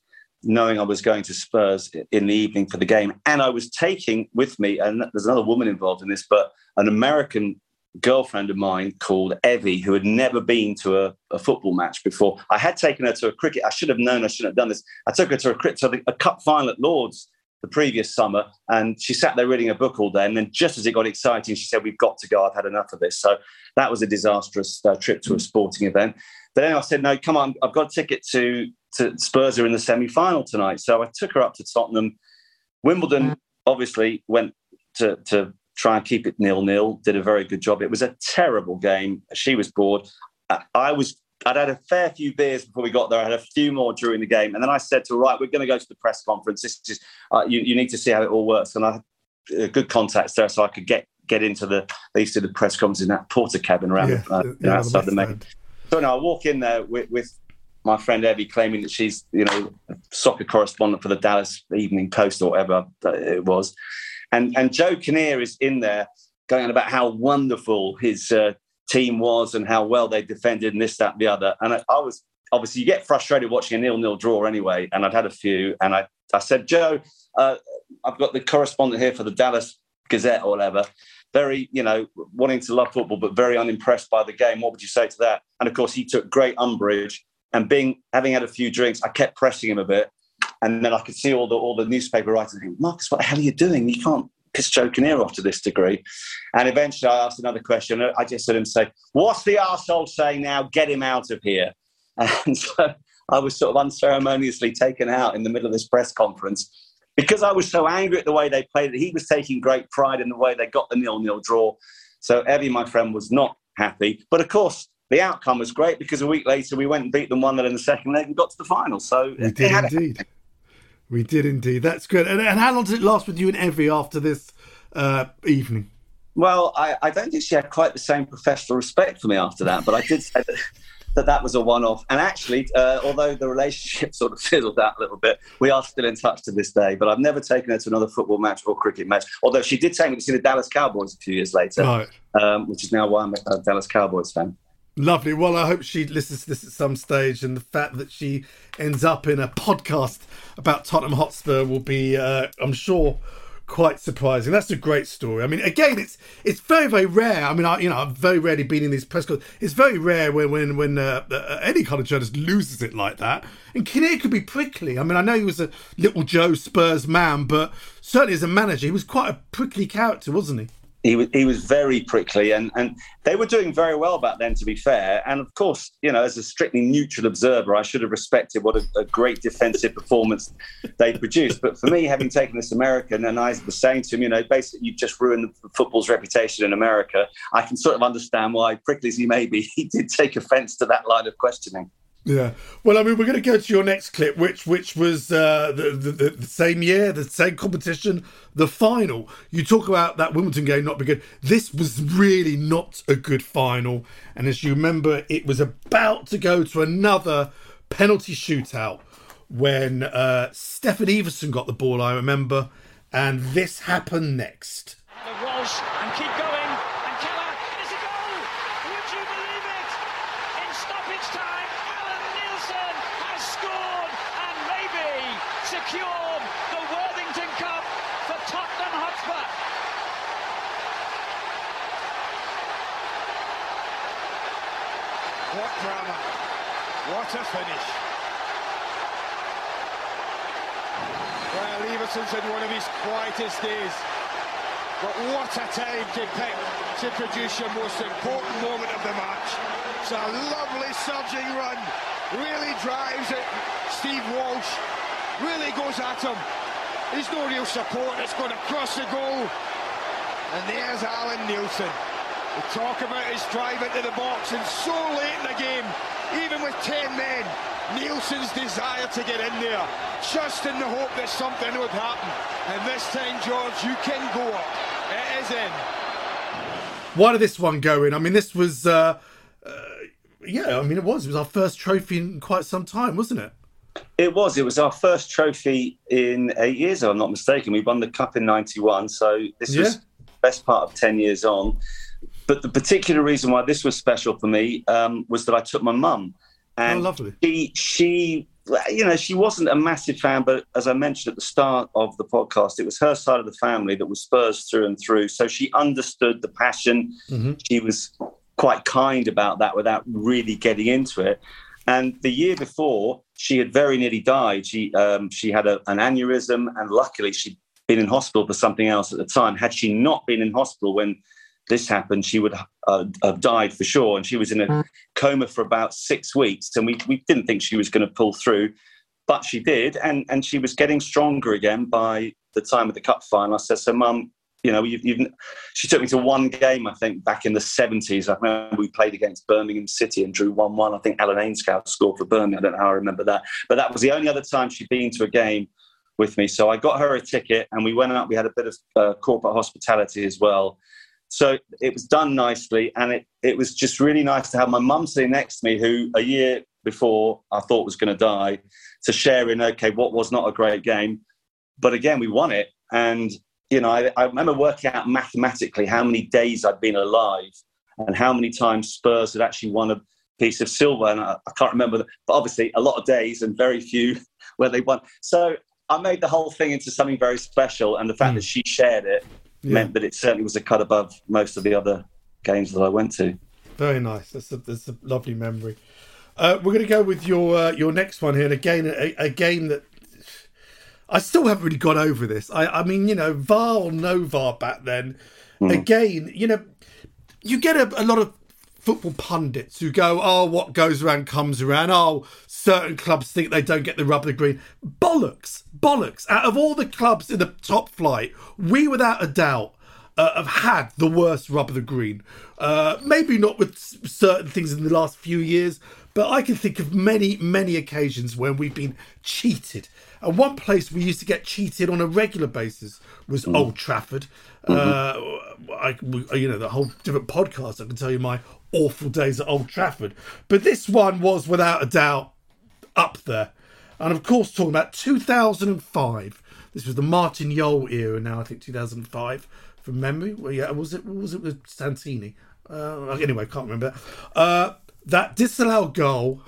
knowing I was going to Spurs in the evening for the game and I was taking with me and there's another woman involved in this but an American girlfriend of mine called Evie, who had never been to a, a, football match before. I had taken her to a cricket. I should have known I shouldn't have done this. I took her to a cricket, to a cup final at Lords the previous summer, and she sat there reading a book all day. And then, just as it got exciting, she said, "We've got to go. I've had enough of this." So that was a disastrous uh, trip to a sporting event. But then I said, "No, come on. I've got a ticket to to Spurs are in the semi final tonight." So I took her up to Tottenham. Wimbledon obviously went to, to try and keep it nil nil. Did a very good job. It was a terrible game. She was bored. I was. I'd had a fair few beers before we got there. I had a few more during the game, and then I said to her, "Right, we're going to go to the press conference. This is uh, you, you need to see how it all works." And I had uh, good contacts there, so I could get get into the. They used to do the press conference in that Portakabin around yeah, uh, yeah, outside the, the main. So now I walk in there with, with my friend Evie claiming that she's, you know, a soccer correspondent for the Dallas Evening Post or whatever it was. And and Joe Kinnear is in there going on about how wonderful his uh, team was and how well they defended and this, that, and the other. And I, I was obviously you get frustrated watching a nil-nil draw anyway. And I'd had a few, and I I said, Joe, uh, I've got the correspondent here for the Dallas Gazette or whatever. Very, you know, wanting to love football, but very unimpressed by the game. What would you say to that? And of course, he took great umbrage. And being having had a few drinks, I kept pressing him a bit. And then I could see all the all the newspaper writers Marcus, what the hell are you doing? You can't piss Joe Kinnear off to this degree. And eventually I asked another question. I just heard him say, What's the arsehole saying now? Get him out of here. And so I was sort of unceremoniously taken out in the middle of this press conference because I was so angry at the way they played it. He was taking great pride in the way they got the nil nil draw. So Evie, my friend, was not happy. But of course, the outcome was great because a week later we went and beat them 1 0 in the second leg and got to the final. So we did indeed. We did indeed. That's good. And, and, how long did it last with you and Evie after this uh, evening? Well, I, I, don't think she had quite the same professional respect for me after that, but I did say that that, that was a one off. And actually, uh, although the relationship sort of fizzled out a little bit, we are still in touch to this day. But I've never taken her to another football match or cricket match, although she did take me to see the Dallas Cowboys a few years later, right. um, which is now why I'm a Dallas Cowboys fan. Lovely. Well, I hope she listens to this at some stage, and the fact that she ends up in a podcast about Tottenham Hotspur will be, uh, I'm sure, quite surprising. That's a great story. I mean, again, it's it's very very rare. I mean, I you know I've very rarely been in these press calls. It's very rare when when when uh, uh, any kind of journalist loses it like that. And Kinnear could be prickly. I mean, I know he was a little Joe Spurs man, but certainly as a manager, he was quite a prickly character, wasn't he? He was he was very prickly, and and they were doing very well back then, to be fair. And of course, you know, as a strictly neutral observer, I should have respected what a, a great defensive performance they produced. But for me, having taken this American, and I was saying to him, you know, basically you've just ruined football's reputation in America. I can sort of understand why, prickly as he may be, he did take offence to that line of questioning. Yeah. Well, I mean, we're going to go to your next clip, which which was uh, the, the, the same year, the same competition, the final. You talk about that Wimbledon game not being good. This was really not a good final, and as you remember, it was about to go to another penalty shootout when uh, Steffen Iversen got the ball. I remember, and this happened next. The Walsh and keep going. What a finish. Well, Iversen's in one of his quietest days. But what a time to pick to produce your most important moment of the match. It's a lovely surging run. Really drives it. Steve Walsh really goes at him. There's no real support. It's going to cross the goal. And there's Allan Nielsen. We talk about his drive into the box and so late in the game even with 10 men, Nielsen's desire to get in there, just in the hope that something would happen. And this time, George, you can go up. It is in. Why did this one go in? I mean, this was, uh, uh, yeah, I mean, it was. It was our first trophy in quite some time, wasn't it? It was. It was our first trophy in eight years, if I'm not mistaken. We won the cup in '91, so this Yeah. was best part of ten years on. But the particular reason why this was special for me um, was that I took my mum, and Oh, lovely. she she you know she wasn't a massive fan, but as I mentioned at the start of the podcast, it was her side of the family that was Spurs through and through. So she understood the passion. Mhm. She was quite kind about that without really getting into it. And the year before, she had very nearly died. She um, she had a, an aneurysm, and luckily she'd been in hospital for something else at the time. Had she not been in hospital when this happened, she would uh, have died for sure. And she was in a coma for about six weeks, and we we didn't think she was going to pull through, but she did, and and she was getting stronger again by the time of the cup final. I said, "So, Mum." You know, you've, you've, she took me to one game, I think, back in the 70s. I remember we played against Birmingham City and drew 1 1. I think Alan Ainscow scored for Birmingham. I don't know how I remember that. But that was the only other time she'd been to a game with me. So I got her a ticket and we went out. We had a bit of uh, corporate hospitality as well. So it was done nicely. And it, it was just really nice to have my mum sitting next to me, who a year before I thought was going to die, to share in, okay, what was not a great game. But again, we won it. And, you know, I, I remember working out mathematically how many days I'd been alive and how many times Spurs had actually won a piece of silver. And I, I can't remember, the, but obviously a lot of days and very few where they won. So I made the whole thing into something very special. And the fact hmm. that she shared it Yeah. meant that it certainly was a cut above most of the other games that I went to. Very nice. That's a, that's a lovely memory. Uh, we're going to go with your uh, your next one here, and again, a, a game that I still haven't really got over this. I, I mean, you know, VAR or no VAR back then. Again, you know, you get a, a lot of football pundits who go, "Oh, what goes around comes around." Oh, certain clubs think they don't get the rub of the green. Bollocks, bollocks. Out of all the clubs in the top flight, we, without a doubt, uh, have had the worst rub of the green. Uh, maybe not with s- certain things in the last few years, but I can think of many, many occasions when we've been cheated. And one place we used to get cheated on a regular basis was Old Trafford. Uh, I, we- you know, the whole different podcast. I can tell you my awful days at Old Trafford, but this one was without a doubt up there. And of course, talking about 2005. This was the Martin Jol era. Now I think 2005 from memory. Well, yeah, was it? Was it with Santini? Uh, anyway, can't remember. Uh, that disallowed goal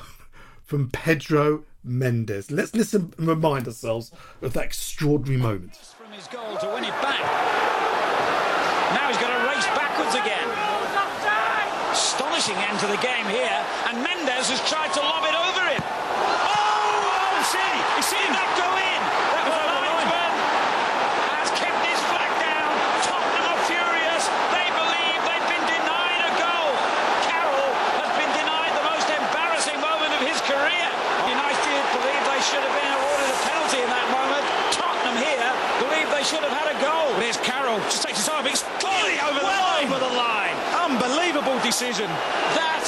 from Pedro Mendes. Let's listen and remind ourselves of that extraordinary moment. from his goal to win it back. Now he's got to race backwards again. Astonishing end to the game here, and Mendes has tried to lob it over him. Oh, see, you see that go in. That was the linesman has kept his flag down. Tottenham are furious. They believe they've been denied a goal. Carroll has been denied the most embarrassing moment of his career. United believe they should have been awarded a penalty in that moment. Tottenham here believe they should have had a goal. There's Carroll. Just takes his time. It's clearly over the line. Over the line. Unbelievable decision. That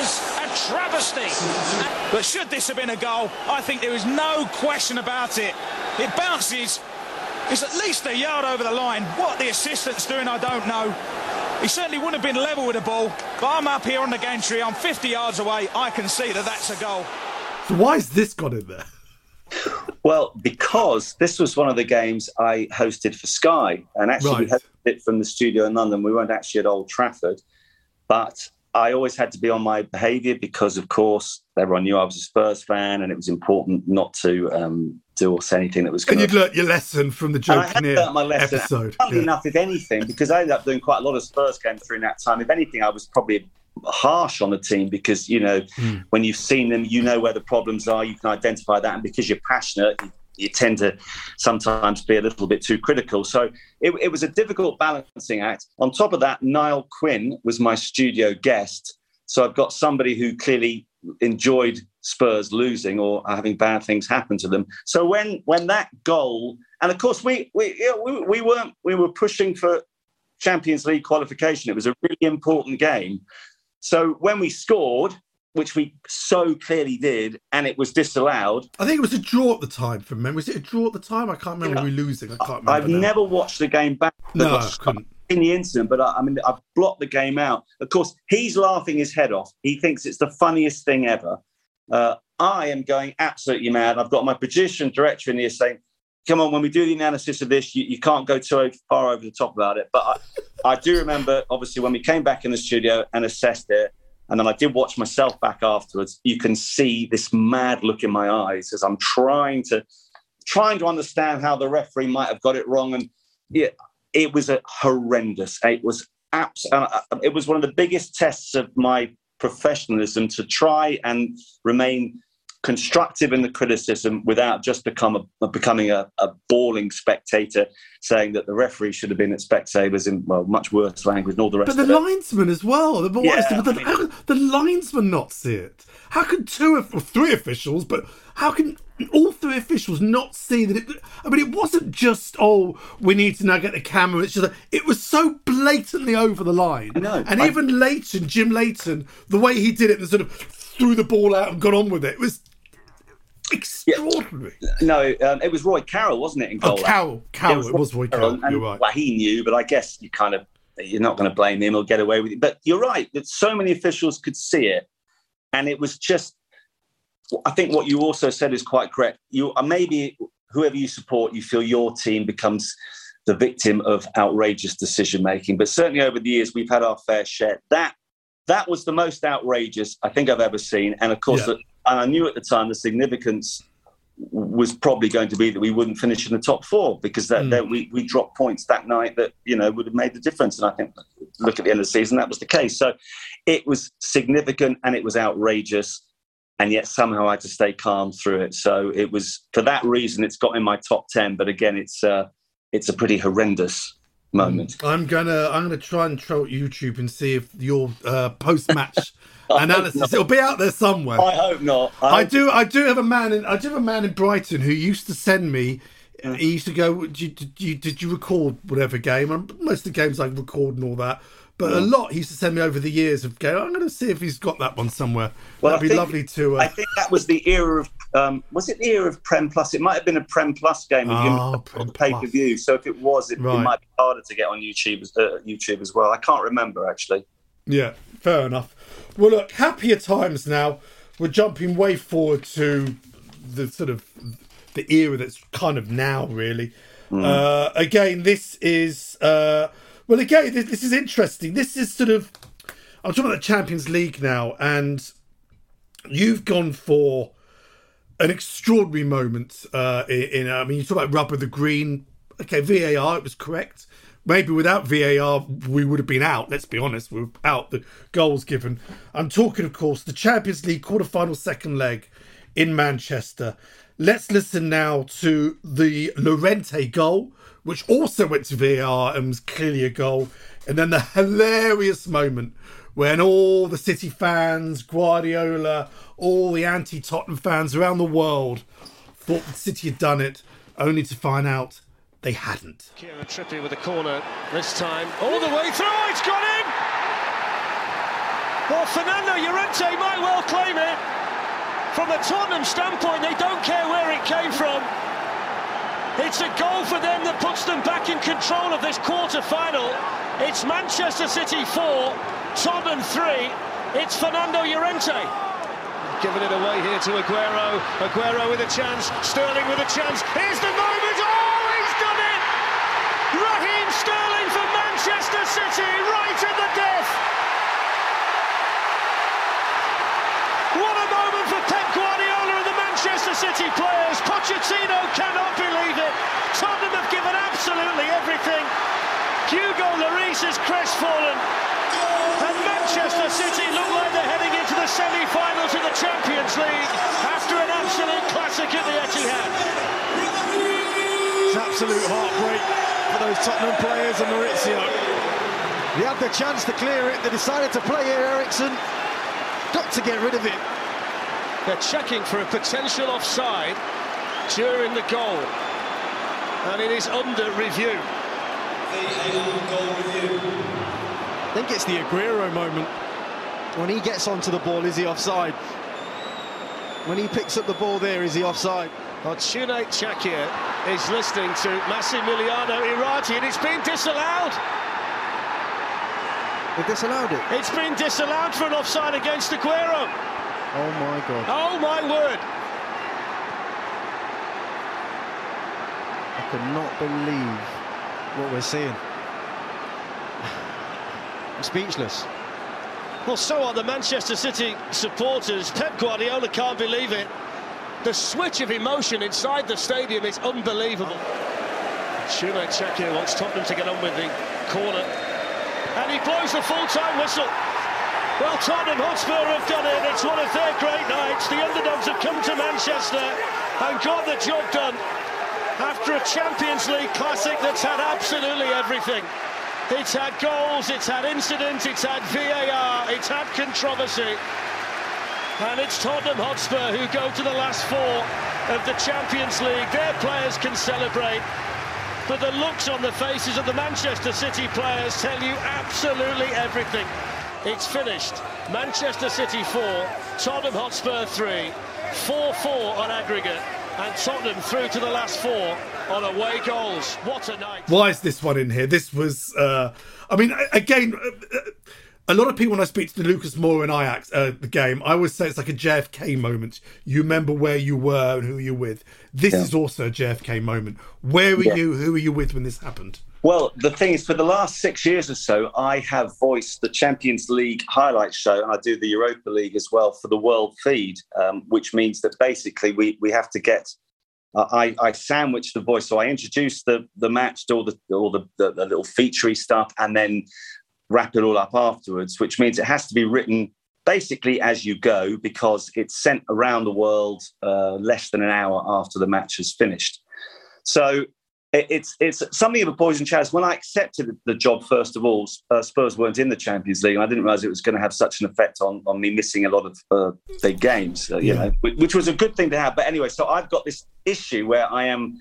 is a travesty. But should this have been a goal, I think there is no question about it. It bounces. It's at least a yard over the line. What the assistant's doing, I don't know. He certainly wouldn't have been level with the ball. But I'm up here on the gantry. I'm 50 yards away. I can see that that's a goal. So why has this got in there? Well, because this was one of the games I hosted for Sky, and actually we Right. hosted it from the studio in London. We weren't actually at Old Trafford, but I always had to be on my behaviour because, of course, everyone knew I was a Spurs fan, and it was important not to um, do or say anything that was And going you'd learnt your lesson from the and Joe Kinnear learnt my lesson. episode. Funnily Yeah. enough, if anything, because I ended up doing quite a lot of Spurs games during that time. If anything, I was probably harsh on the team because you know Hmm. when you've seen them, you know where the problems are. You can identify that, and because you're passionate, you, you tend to sometimes be a little bit too critical. So it, it was a difficult balancing act. On top of that, Niall Quinn was my studio guest. So I've got somebody who clearly enjoyed Spurs losing or having bad things happen to them. So when when that goal, and of course we we you know, we, we weren't we were pushing for Champions League qualification. It was a really important game. So when we scored, which we so clearly did, and it was disallowed. I think it was a draw at the time from memory. Was it a draw at the time? I can't remember. Yeah. We losing. I can't remember. I've now. never watched the game back. No, I couldn't. in the incident, but I, I mean, I've blocked the game out. Of course, he's laughing his head off. He thinks it's the funniest thing ever. Uh, I am going absolutely mad. I've got my producer and director in here saying, "Come on, when we do the analysis of this, you, you can't go too far over the top about it." But I, I do remember, obviously, when we came back in the studio and assessed it, and then I did watch myself back afterwards. You can see this mad look in my eyes as I'm trying to trying to understand how the referee might have got it wrong. And yeah, it was a horrendous. It was abs- uh, uh, It was one of the biggest tests of my professionalism to try and remain constructive in the criticism without just become a, becoming a, a bawling spectator saying that the referee should have been at Specsavers in well much worse language and all the rest But of the linesman as well. The, what is Yeah, the, I the, mean- how the linesman not see it? How could two or three officials, but how can all three officials not see that it? I mean, it wasn't just oh, we need to now get the camera. It's just it was so blatantly over the line. I know. And I- even Leighton, Jim Leighton, the way he did it, and sort of threw the ball out and got on with it, it was extraordinary. No, um, it was Roy Carroll, wasn't it? In Oh, goal? Carroll, Carroll, it was Roy Carroll. You're right. Well, he knew, but I guess you kind of you're not going to blame him or get away with it. But you're right that so many officials could see it, and it was just. I think what you also said is quite correct. You uh, maybe whoever you support, you feel your team becomes the victim of outrageous decision making. But certainly over the years, we've had our fair share. That that was the most outrageous I think I've ever seen. And of course, Yeah. And I knew at the time the significance was probably going to be that we wouldn't finish in the top four because that, Mm. that we, we dropped points that night that you know would have made the difference. And I think look at the end of the season, that was the case. So it was significant and it was outrageous, and yet somehow I had to stay calm through it. So it was for that reason it's got in my top ten. But again, it's uh, it's a pretty horrendous moment. I'm gonna I'm gonna try and troll YouTube and see if your uh, post match analysis it'll be out there somewhere. I hope not. I do. I do have a man in. I do have a man in Brighton who used to send me. He used to go. Did you, did you, did you record whatever game? And most of the games I record and all that. But a lot he used to send me over the years of go. I'm going to see if he's got that one somewhere. Well, That'd I be think- lovely to. I Uh, think that was the era of um, was it the era of Prem Plus? It might have been a Prem Plus game Oh, Prem pay per view. So if it was, it, Right. it might be harder to get on YouTube as uh, YouTube as well. I can't remember actually. yeah, fair enough. Well, look, happier times now. We're jumping way forward to the sort of the era that's kind of now, really. Uh, again, this is uh, well, again, this, this is interesting. This is sort of I'm talking about the Champions League now, and you've gone for an extraordinary moment. Uh, in, in I mean, you talk about rubber the green. Okay, VAR, it was correct. Maybe without VAR, we would have been out. Let's be honest, we were out. The goals given. I'm talking, of course, the Champions League quarter-final second leg in Manchester. Let's listen now to the Llorente goal, which also went to VAR and was clearly a goal. And then the hilarious moment when all the City fans, Guardiola, all the anti Tottenham fans around the world thought that City had done it, only to find out they hadn't. Kieran Trippier with a corner this time, all the way through. It's got in. Well, Fernando Llorente might well claim it. From a Tottenham standpoint, they don't care where it came from. It's a goal for them that puts them back in control of this quarter final. It's Manchester City 4, Tottenham 3. It's Fernando Llorente. Giving it away here to Aguero. Aguero with a chance. Sterling with a chance. Here's the moment. Oh, he's done it! Raheem Sterling for Manchester City, right at the death. What a moment for Pep Guardiola and the Manchester City players. Pochettino cannot believe it. Tottenham have given absolutely everything. Hugo Lloris is crestfallen. And Manchester City look like they're heading into the semi-finals of the Champions League after an absolute classic at the Etihad. It's absolute heartbreak for those Tottenham players and Mauricio. They had the chance to clear it. They decided to play here, Eriksen. Got to get rid of it. They're checking for a potential offside during the goal. And it is under review. I think it's the Aguero moment. When he gets onto the ball, is he offside? When he picks up the ball there, is he offside? Fortune Çakır is listening to Massimiliano Irrati, and it's been disallowed. They disallowed it. It's been disallowed for an offside against Aguero. Oh my God. Oh my word. I cannot believe what we're seeing. I'm speechless. Well, so are the Manchester City supporters. Pep Guardiola can't believe it. The switch of emotion inside the stadium is unbelievable. Shumen Çakır wants Tottenham to get on with the corner. And he blows the full-time whistle. Well, Tottenham Hotspur have done it. It's one of their great nights. The underdogs have come to Manchester and got the job done after a Champions League classic that's had absolutely everything. It's had goals, it's had incidents, it's had VAR, it's had controversy. And it's Tottenham Hotspur who go to the last four of the Champions League. Their players can celebrate. But the looks on the faces of the Manchester City players tell you absolutely everything. It's finished. Manchester City 4, Tottenham Hotspur 3, 4-4 on aggregate and Tottenham through to the last four on away goals. What a night! Why is this one in here? This was, uh, I mean, again, uh, a lot of people when I speak to the Lucas Moura and Ajax uh, the game, I always say it's like a JFK moment. You remember where you were and who you're with. This yeah. is also a JFK moment. Where were yeah. you? Who were you with when this happened? Well, the thing is, for the last six years or so, I have voiced the Champions League highlights show, and I do the Europa League as well for the World Feed, um, which means that basically we we have to get. Uh, I, I sandwich the voice, so I introduce the the match, all the all the, the, the little featurey stuff, and then wrap it all up afterwards. Which means it has to be written basically as you go because it's sent around the world uh, less than an hour after the match has finished. So it's it's something of a poison chalice. When I accepted the job, first of all, uh, Spurs weren't in the Champions League, and I didn't realize it was going to have such an effect on, on me missing a lot of uh, big games. Uh, you yeah. know, which, which, was a good thing to have. But anyway, so I've got this issue where I am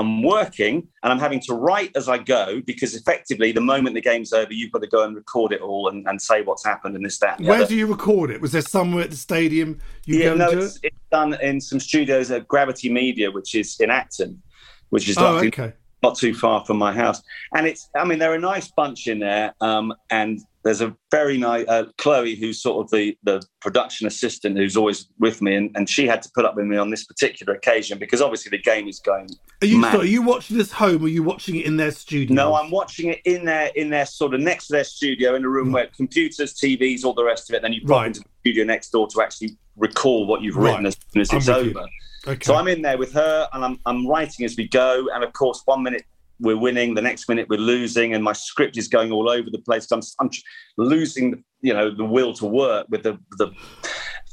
I'm working and I'm having to write as I go because effectively, the moment the game's over, you've got to go and record it all and, and say what's happened and this, that. And Where other. do you record it? Was there somewhere at the stadium you yeah, go no, to? It's, it's done in some studios at Gravity Media, which is in Acton which is oh, okay. not too far from my house. And it's, I mean, they're a nice bunch in there. Um, and there's a very nice uh, Chloe, who's sort of the, the production assistant, who's always with me, and, and she had to put up with me on this particular occasion because obviously the game is going. Are you mad. are you watching this home? Or are you watching it in their studio? No, I'm watching it in their in their sort of next to their studio in a room where computers, TVs, all the rest of it. Then you pop Right. into the studio next door to actually recall what you've written Right. as soon as I'm it's over. Okay. So I'm in there with her, and I'm I'm writing as we go. And of course, one minute we're winning, the next minute we're losing, and my script is going all over the place. I'm I'm losing, you know, the will to work with the the.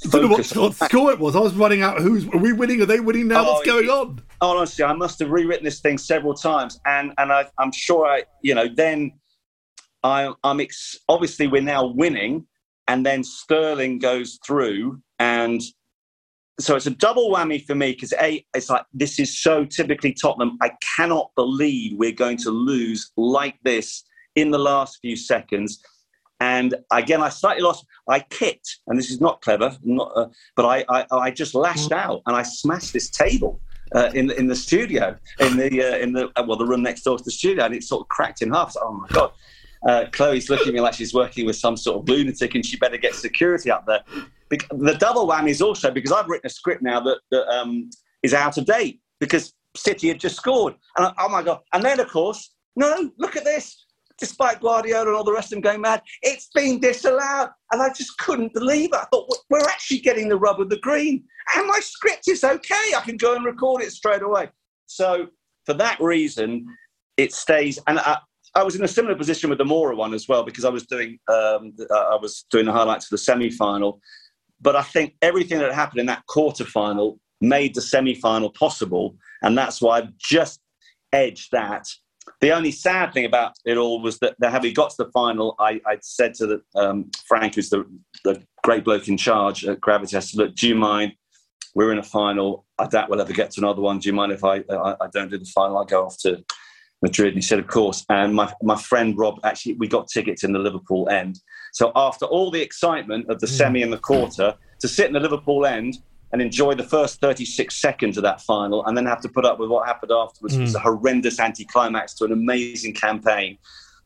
I don't know what, score it was. I was running out. Who's are we winning? Are they winning now? Oh, What's going on? honestly, I must have rewritten this thing several times, and and I, I'm sure I, you know, then I, I'm ex- obviously we're now winning, and then Sterling goes through, and so it's a double whammy for me because a, it's like this is so typically Tottenham. I cannot believe we're going to lose like this in the last few seconds. And again, I slightly lost. I kicked, and this is not clever, not, uh, but I, I, I just lashed out and I smashed this table uh, in in the studio, in the uh, in the uh, well, the room next door to the studio, and it sort of cracked in half. So, oh my god! Uh, Chloe's looking at me like she's working with some sort of lunatic, and she better get security up there. The double whammy is also because I've written a script now that that um, is out of date because City had just scored, and I, oh my god! And then of course, no, look at this. Despite Guardiola and all the rest of them going mad, it's been disallowed, and I just couldn't believe it. I thought "We're- actually getting the rub of the green, and my script is okay. I can go and record it straight away. So for that reason, it stays. And I, I was in a similar position with the Moura one as well because I was doing um, uh, I was doing the highlights for the semi final. But I think everything that happened in that quarter final made the semi final possible, and that's why I've just edged that. The only sad thing about it all was that, that having got to the final, I, I said to the, um, Frank, who's the, the great bloke in charge at Gravitas, look, do you mind? We're in a final. I doubt we'll ever get to another one. Do you mind if I, I, I don't do the final? I go off to Madrid. And he said, of course. And my, my friend Rob, actually, we got tickets in the Liverpool end. So after all the excitement of the semi and the quarter, to sit in the Liverpool end and enjoy the first 36 seconds of that final and then have to put up with what happened afterwards Mm. was a horrendous anticlimax to an amazing campaign.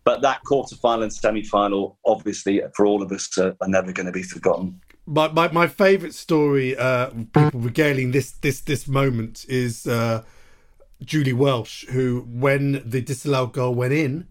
But that quarter final and semi final, obviously, for all of us, uh, are never going to be forgotten. my my, my favourite story, uh, people regaling this this this moment is uh, Julie Welch, who when the disallowed goal went in,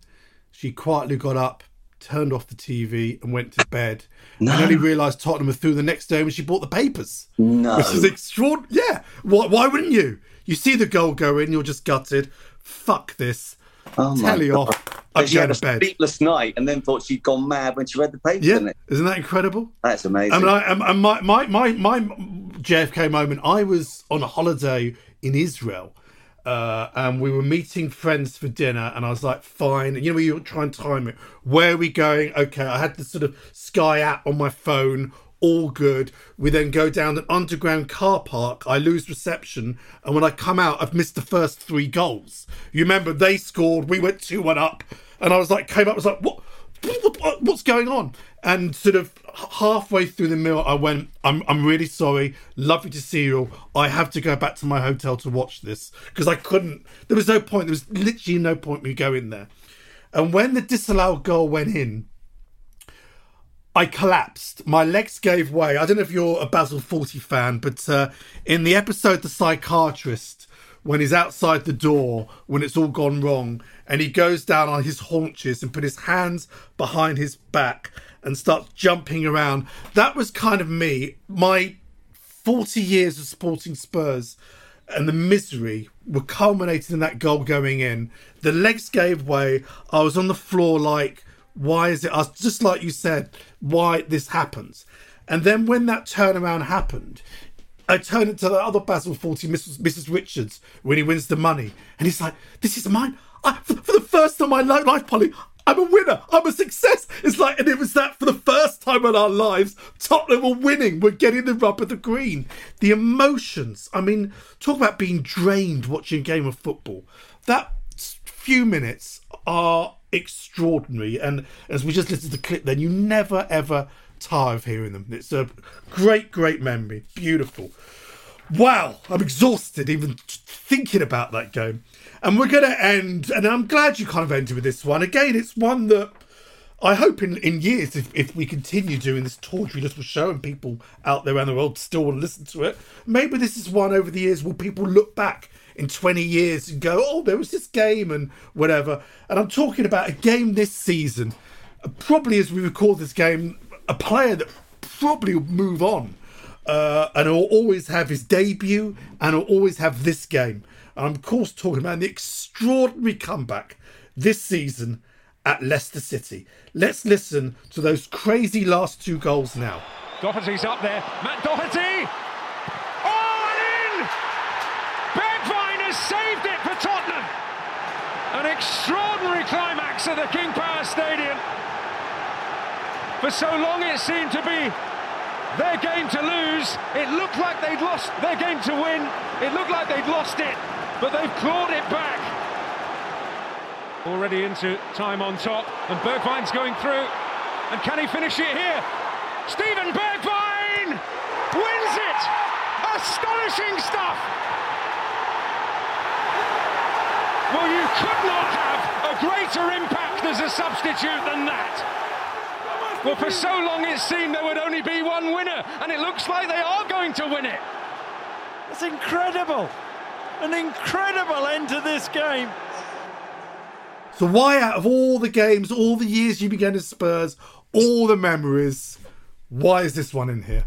she quietly got up, turned off the TV, and went to bed. No. And only realised Tottenham were through the next day when she bought the papers. No. which is extraordinary. Yeah, why, why wouldn't you? You see the goal go in, you're just gutted. Fuck this. Oh Telly off. I'm she had a bed. sleepless night and then thought she'd gone mad when she read the paper. Yeah, didn't it? isn't that incredible? That's amazing. I mean, I, and- and my, my, my, my JFK moment, I was on a holiday in Israel uh, and we were meeting friends for dinner. And I was like, fine. You know, you try and time it. Where are we going? Okay. I had the sort of Sky app on my phone. All good. We then go down an underground car park. I lose reception. And when I come out, I've missed the first three goals. You remember they scored. We went 2 1 up. And I was like, came up, I was like, what- what's going on? And sort of halfway through the meal, I went, I'm, I'm really sorry. Lovely to see you. I have to go back to my hotel to watch this because I couldn't. There was no point. There was literally no point me going there. And when the disallowed goal went in, I collapsed. My legs gave way. I don't know if you're a Basil Fawlty fan, but uh, in the episode The Psychiatrist, when he's outside the door, when it's all gone wrong, and he goes down on his haunches and put his hands behind his back and starts jumping around, that was kind of me. My 40 years of supporting Spurs and the misery were culminated in that goal going in. The legs gave way. I was on the floor like, why is it us? Just like you said, why this happens. And then when that turnaround happened, I turned to the other Basil Fawlty, Mrs. Mrs. Richards, when he wins the money. And he's like, this is mine. I, for, for the first time in my life, Polly, I'm a winner. I'm a success. It's like, and it was that for the first time in our lives, Tottenham were winning. We're getting the rub of the green. The emotions. I mean, talk about being drained watching a game of football. That few minutes are extraordinary. And as we just listened to the clip, then you never ever tire of hearing them. It's a great, great memory. Beautiful. Wow, I'm exhausted even thinking about that game. And we're going to end, and I'm glad you kind of ended with this one. Again, it's one that I hope in, in years, if, if we continue doing this tawdry little show and people out there around the world still want to listen to it, maybe this is one over the years where people look back in 20 years and go, oh, there was this game and whatever. And I'm talking about a game this season, probably as we record this game, a player that probably will move on uh, and will always have his debut and will always have this game. And I'm, of course, talking about the extraordinary comeback this season at Leicester City. Let's listen to those crazy last two goals now. Doherty's up there. Matt Doherty! Oh, and in! Bergwijn has saved it for Tottenham. An extraordinary climax at the King Power Stadium. For so long it seemed to be their game to lose. It looked like they'd lost their game to win. It looked like they'd lost it, but they've clawed it back. Already into time on top, and Bergwijn's going through. And can he finish it here? Steven Bergwijn wins it! Astonishing stuff! Well, you could not have a greater impact as a substitute than that. Well, for so long it seemed there would only be one winner, and it looks like they are going to win it. That's incredible. An incredible end to this game. So, why, out of all the games, all the years you began as Spurs, all the memories, why is this one in here?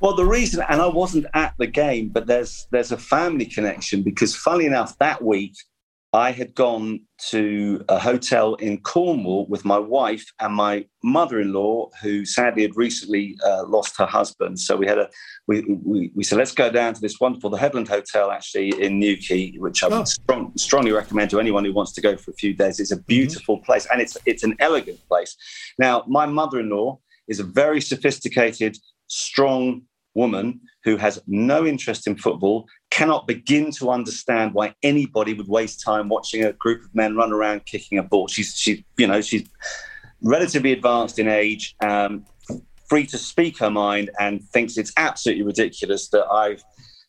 Well, the reason, and I wasn't at the game, but there's there's a family connection because, funny enough, that week I had gone to a hotel in Cornwall with my wife and my mother-in-law, who sadly had recently uh, lost her husband. So we had a we, we we said let's go down to this wonderful the Headland Hotel actually in Newquay, which I would strong, strongly recommend to anyone who wants to go for a few days. It's a beautiful place and it's it's an elegant place. Now, my mother-in-law is a very sophisticated, strong woman who has no interest in football, cannot begin to understand why anybody would waste time watching a group of men run around kicking a ball. She's, she's you know, she's relatively advanced in age, um, free to speak her mind, and thinks it's absolutely ridiculous that I've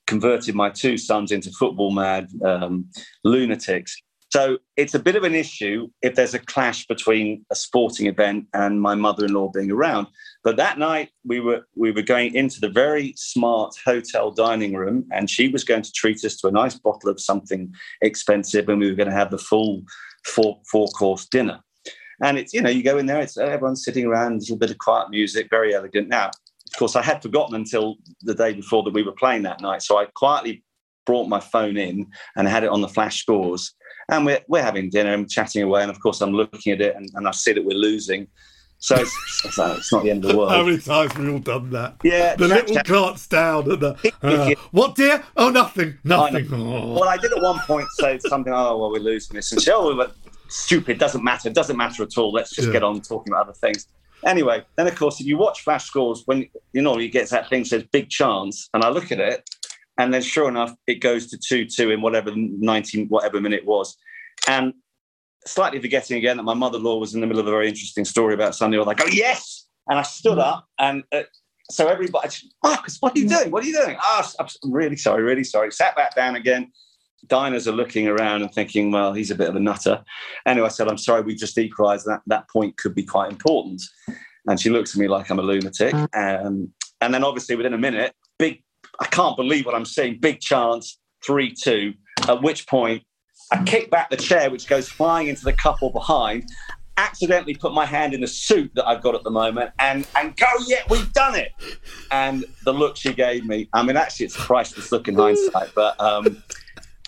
converted my two sons into football mad um, lunatics. So it's a bit of an issue if there's a clash between a sporting event and my mother-in-law being around. But that night we were we were going into the very smart hotel dining room, and she was going to treat us to a nice bottle of something expensive, and we were going to have the full four four course dinner. And it's you know you go in there, it's uh, everyone's sitting around, a little bit of quiet music, very elegant. Now, of course, I had forgotten until the day before that we were playing that night, so I quietly brought my phone in and had it on the flash scores and we're, we're having dinner and chatting away. And of course, I'm looking at it and, and I see that we're losing. So it's, it's, not the end of the world. How many times have we all done that? Yeah. The little chat. carts down and the, uh, what dear? Oh, nothing, nothing. Oh. Well, I did at one point say something, oh, well, we're losing this. And she, oh, we were stupid, doesn't matter, doesn't matter at all. Let's just yeah. get on talking about other things. Anyway, then of course, if you watch flash scores, when you know you get that thing says big chance, and I look at it, and then sure enough, it goes to 2 2 in whatever 19, whatever minute was. And slightly forgetting again that my mother in law was in the middle of a very interesting story about Sunday. I was like, oh, yes. And I stood up and uh, so everybody, Marcus, what are you doing? What are you doing? Oh, I'm really sorry, really sorry. Sat back down again. Diners are looking around and thinking, well, he's a bit of a nutter. Anyway, I said, I'm sorry, we just equalised. That that point could be quite important. And she looks at me like I'm a lunatic. Um, and then obviously within a minute, big I can't believe what I'm seeing. Big chance, 3 2. At which point, I kick back the chair, which goes flying into the couple behind, accidentally put my hand in the suit that I've got at the moment and, and go, yeah, we've done it. And the look she gave me, I mean, actually, it's a priceless look in hindsight, but, um,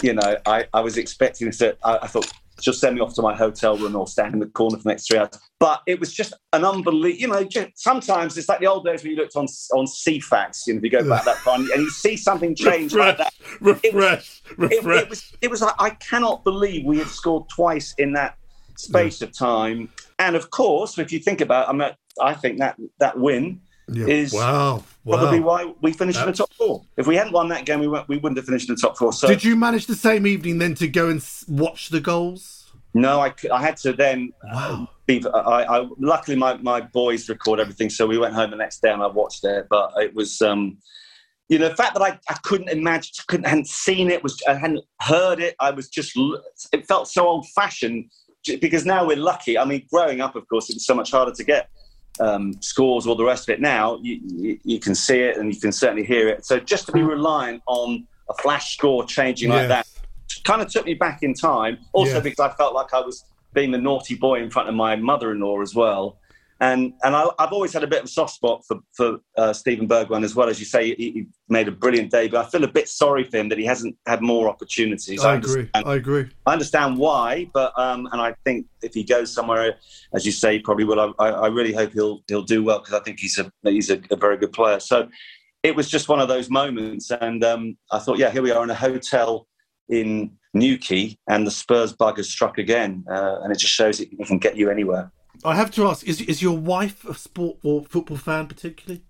you know, I, I was expecting to, I, I thought, she'll send me off to my hotel room or stand in the corner for the next three hours. But it was just an unbelievable, you know, just, sometimes it's like the old days when you looked on on Ceefax, you know, if you go back that far and you see something change refresh, like that. Refresh, it was, refresh. It, it, was, it was like, I cannot believe we had scored twice in that space yeah. of time. And of course, if you think about it, I, mean, I think that that win yeah. is wow, wow. probably why we finished That's... in the top four. If we hadn't won that game, we, we wouldn't have finished in the top four. So, did you manage the same evening then to go and watch the goals? No, I, I had to then. Wow. Be, I, I, luckily, my, my boys record everything, so we went home the next day and I watched it. But it was, um, you know, the fact that I, I couldn't imagine, couldn't hadn't seen it, was I hadn't heard it. I was just, it felt so old fashioned because now we're lucky. I mean, growing up, of course, it was so much harder to get um, scores, all the rest of it. Now you, you, you, can see it and you can certainly hear it. So just to be reliant on a flash score changing yes. like that kind of took me back in time. Also yeah. because I felt like I was being the naughty boy in front of my mother-in-law as well. And and I, have always had a bit of a soft spot for for uh, Steven Bergwijn as well. As you say, he, he, made a brilliant debut. I feel a bit sorry for him that he hasn't had more opportunities. I, I agree. I agree. I understand why, but um, and I think if he goes somewhere, as you say, probably will. I, I really hope he'll he'll do well because I think he's a he's a, a, very good player. So it was just one of those moments, and um, I thought, yeah, here we are in a hotel in Newquay, and the Spurs bug has struck again, uh, and it just shows it, it can get you anywhere. I have to ask: Is is your wife a sport or football fan particularly?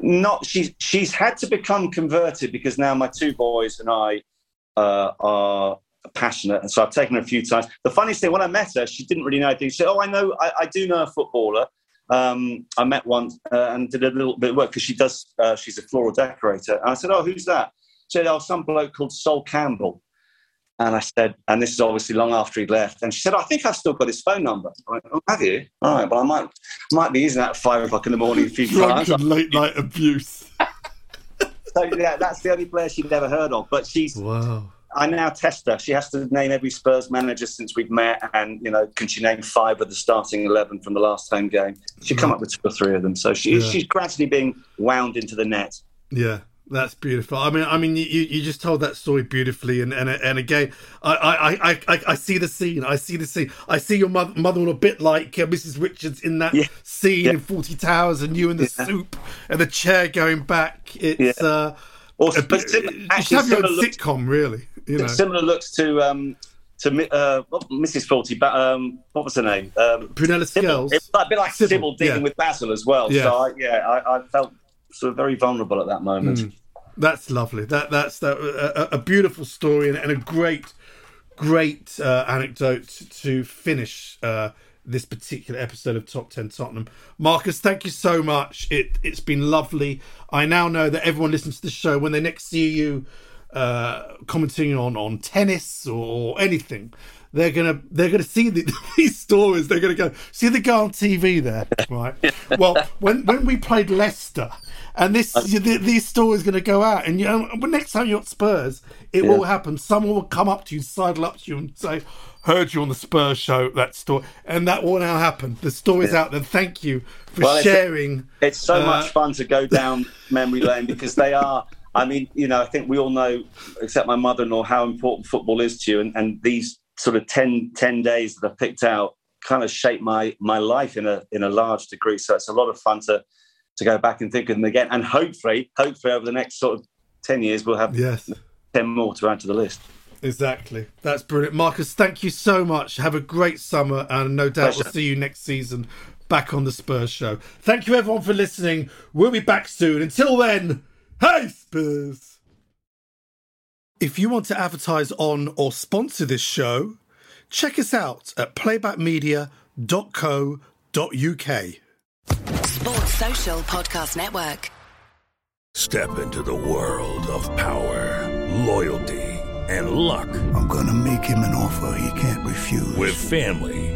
Not she's she's had to become converted because now my two boys and I uh, are passionate, and so I've taken her a few times. The funniest thing when I met her, she didn't really know anything. She said, "Oh, I know, I, I do know a footballer." Um, I met one uh, and did a little bit of work because she does. Uh, she's a floral decorator, and I said, "Oh, who's that?" She said, "Oh, some bloke called Sol Campbell." And I said, and this is obviously long after he'd left. And she said, I think I've still got his phone number. I went, oh, have you? All right, well, I might might be using that at five o'clock in the morning a few times. late night abuse. so yeah, that's the only player she'd ever heard of. But she's wow. I now test her. She has to name every Spurs manager since we've met, and you know, can she name five of the starting eleven from the last home game? She'd come mm. up with two or three of them. So she, yeah. she's gradually being wound into the net. Yeah, that's beautiful. I mean, I mean, you, you just told that story beautifully, and and, and again, I, I, I, I, see the scene. I see the scene. I see your mother, mother a bit like uh, Mrs. Richards in that yeah. scene yeah. in Fawlty Towers, and you in the yeah. soup and the chair going back. It's uh, also, but actually, have your own looks, sitcom, really. You know, similar looks to um to uh, Mrs. Fawlty, but um, what was her name? Um, Prunella Scales. It's a bit like Sybil, Sybil dealing with Basil as well. So I, yeah, I, I felt sort of very vulnerable at that moment. Mm. That's lovely. That that's that, a, a beautiful story and, and, a great, great uh, anecdote to finish uh, this particular episode of Top Ten Tottenham. Marcus, thank you so much. It it's been lovely. I now know that everyone listens to the show when they next see you uh, commenting on on tennis or anything they're gonna they're gonna see the, these stories. They're gonna go see the guy on TV there, right? well, when when we played Leicester, and this the, these stories going to go out, and you know, next time you're at Spurs, it yeah. will happen. Someone will come up to you, sidle up to you, and say, "Heard you on the Spurs show." That story, and that will now happen. The story's yeah. out there. Thank you for well, sharing. It's, it's so uh, much fun to go down memory lane because they are. I mean, you know, I think we all know, except my mother-in-law, how important football is to you, and, and these sort of 10, 10 days that I picked out kind of shaped my my life in a in a large degree. So it's a lot of fun to to go back and think of them again. And hopefully, hopefully over the next sort of ten years, we'll have yes. ten more to add to the list. Exactly. That's brilliant. Marcus, thank you so much. Have a great summer and no doubt Pleasure. we'll see you next season back on the Spurs show. Thank you everyone for listening. We'll be back soon. Until then, hey Spurs! If you want to advertise on or sponsor this show, check us out at playbackmedia.co.uk. Sports Social Podcast Network. Step into the world of power, loyalty, and luck. I'm going to make him an offer he can't refuse. With family,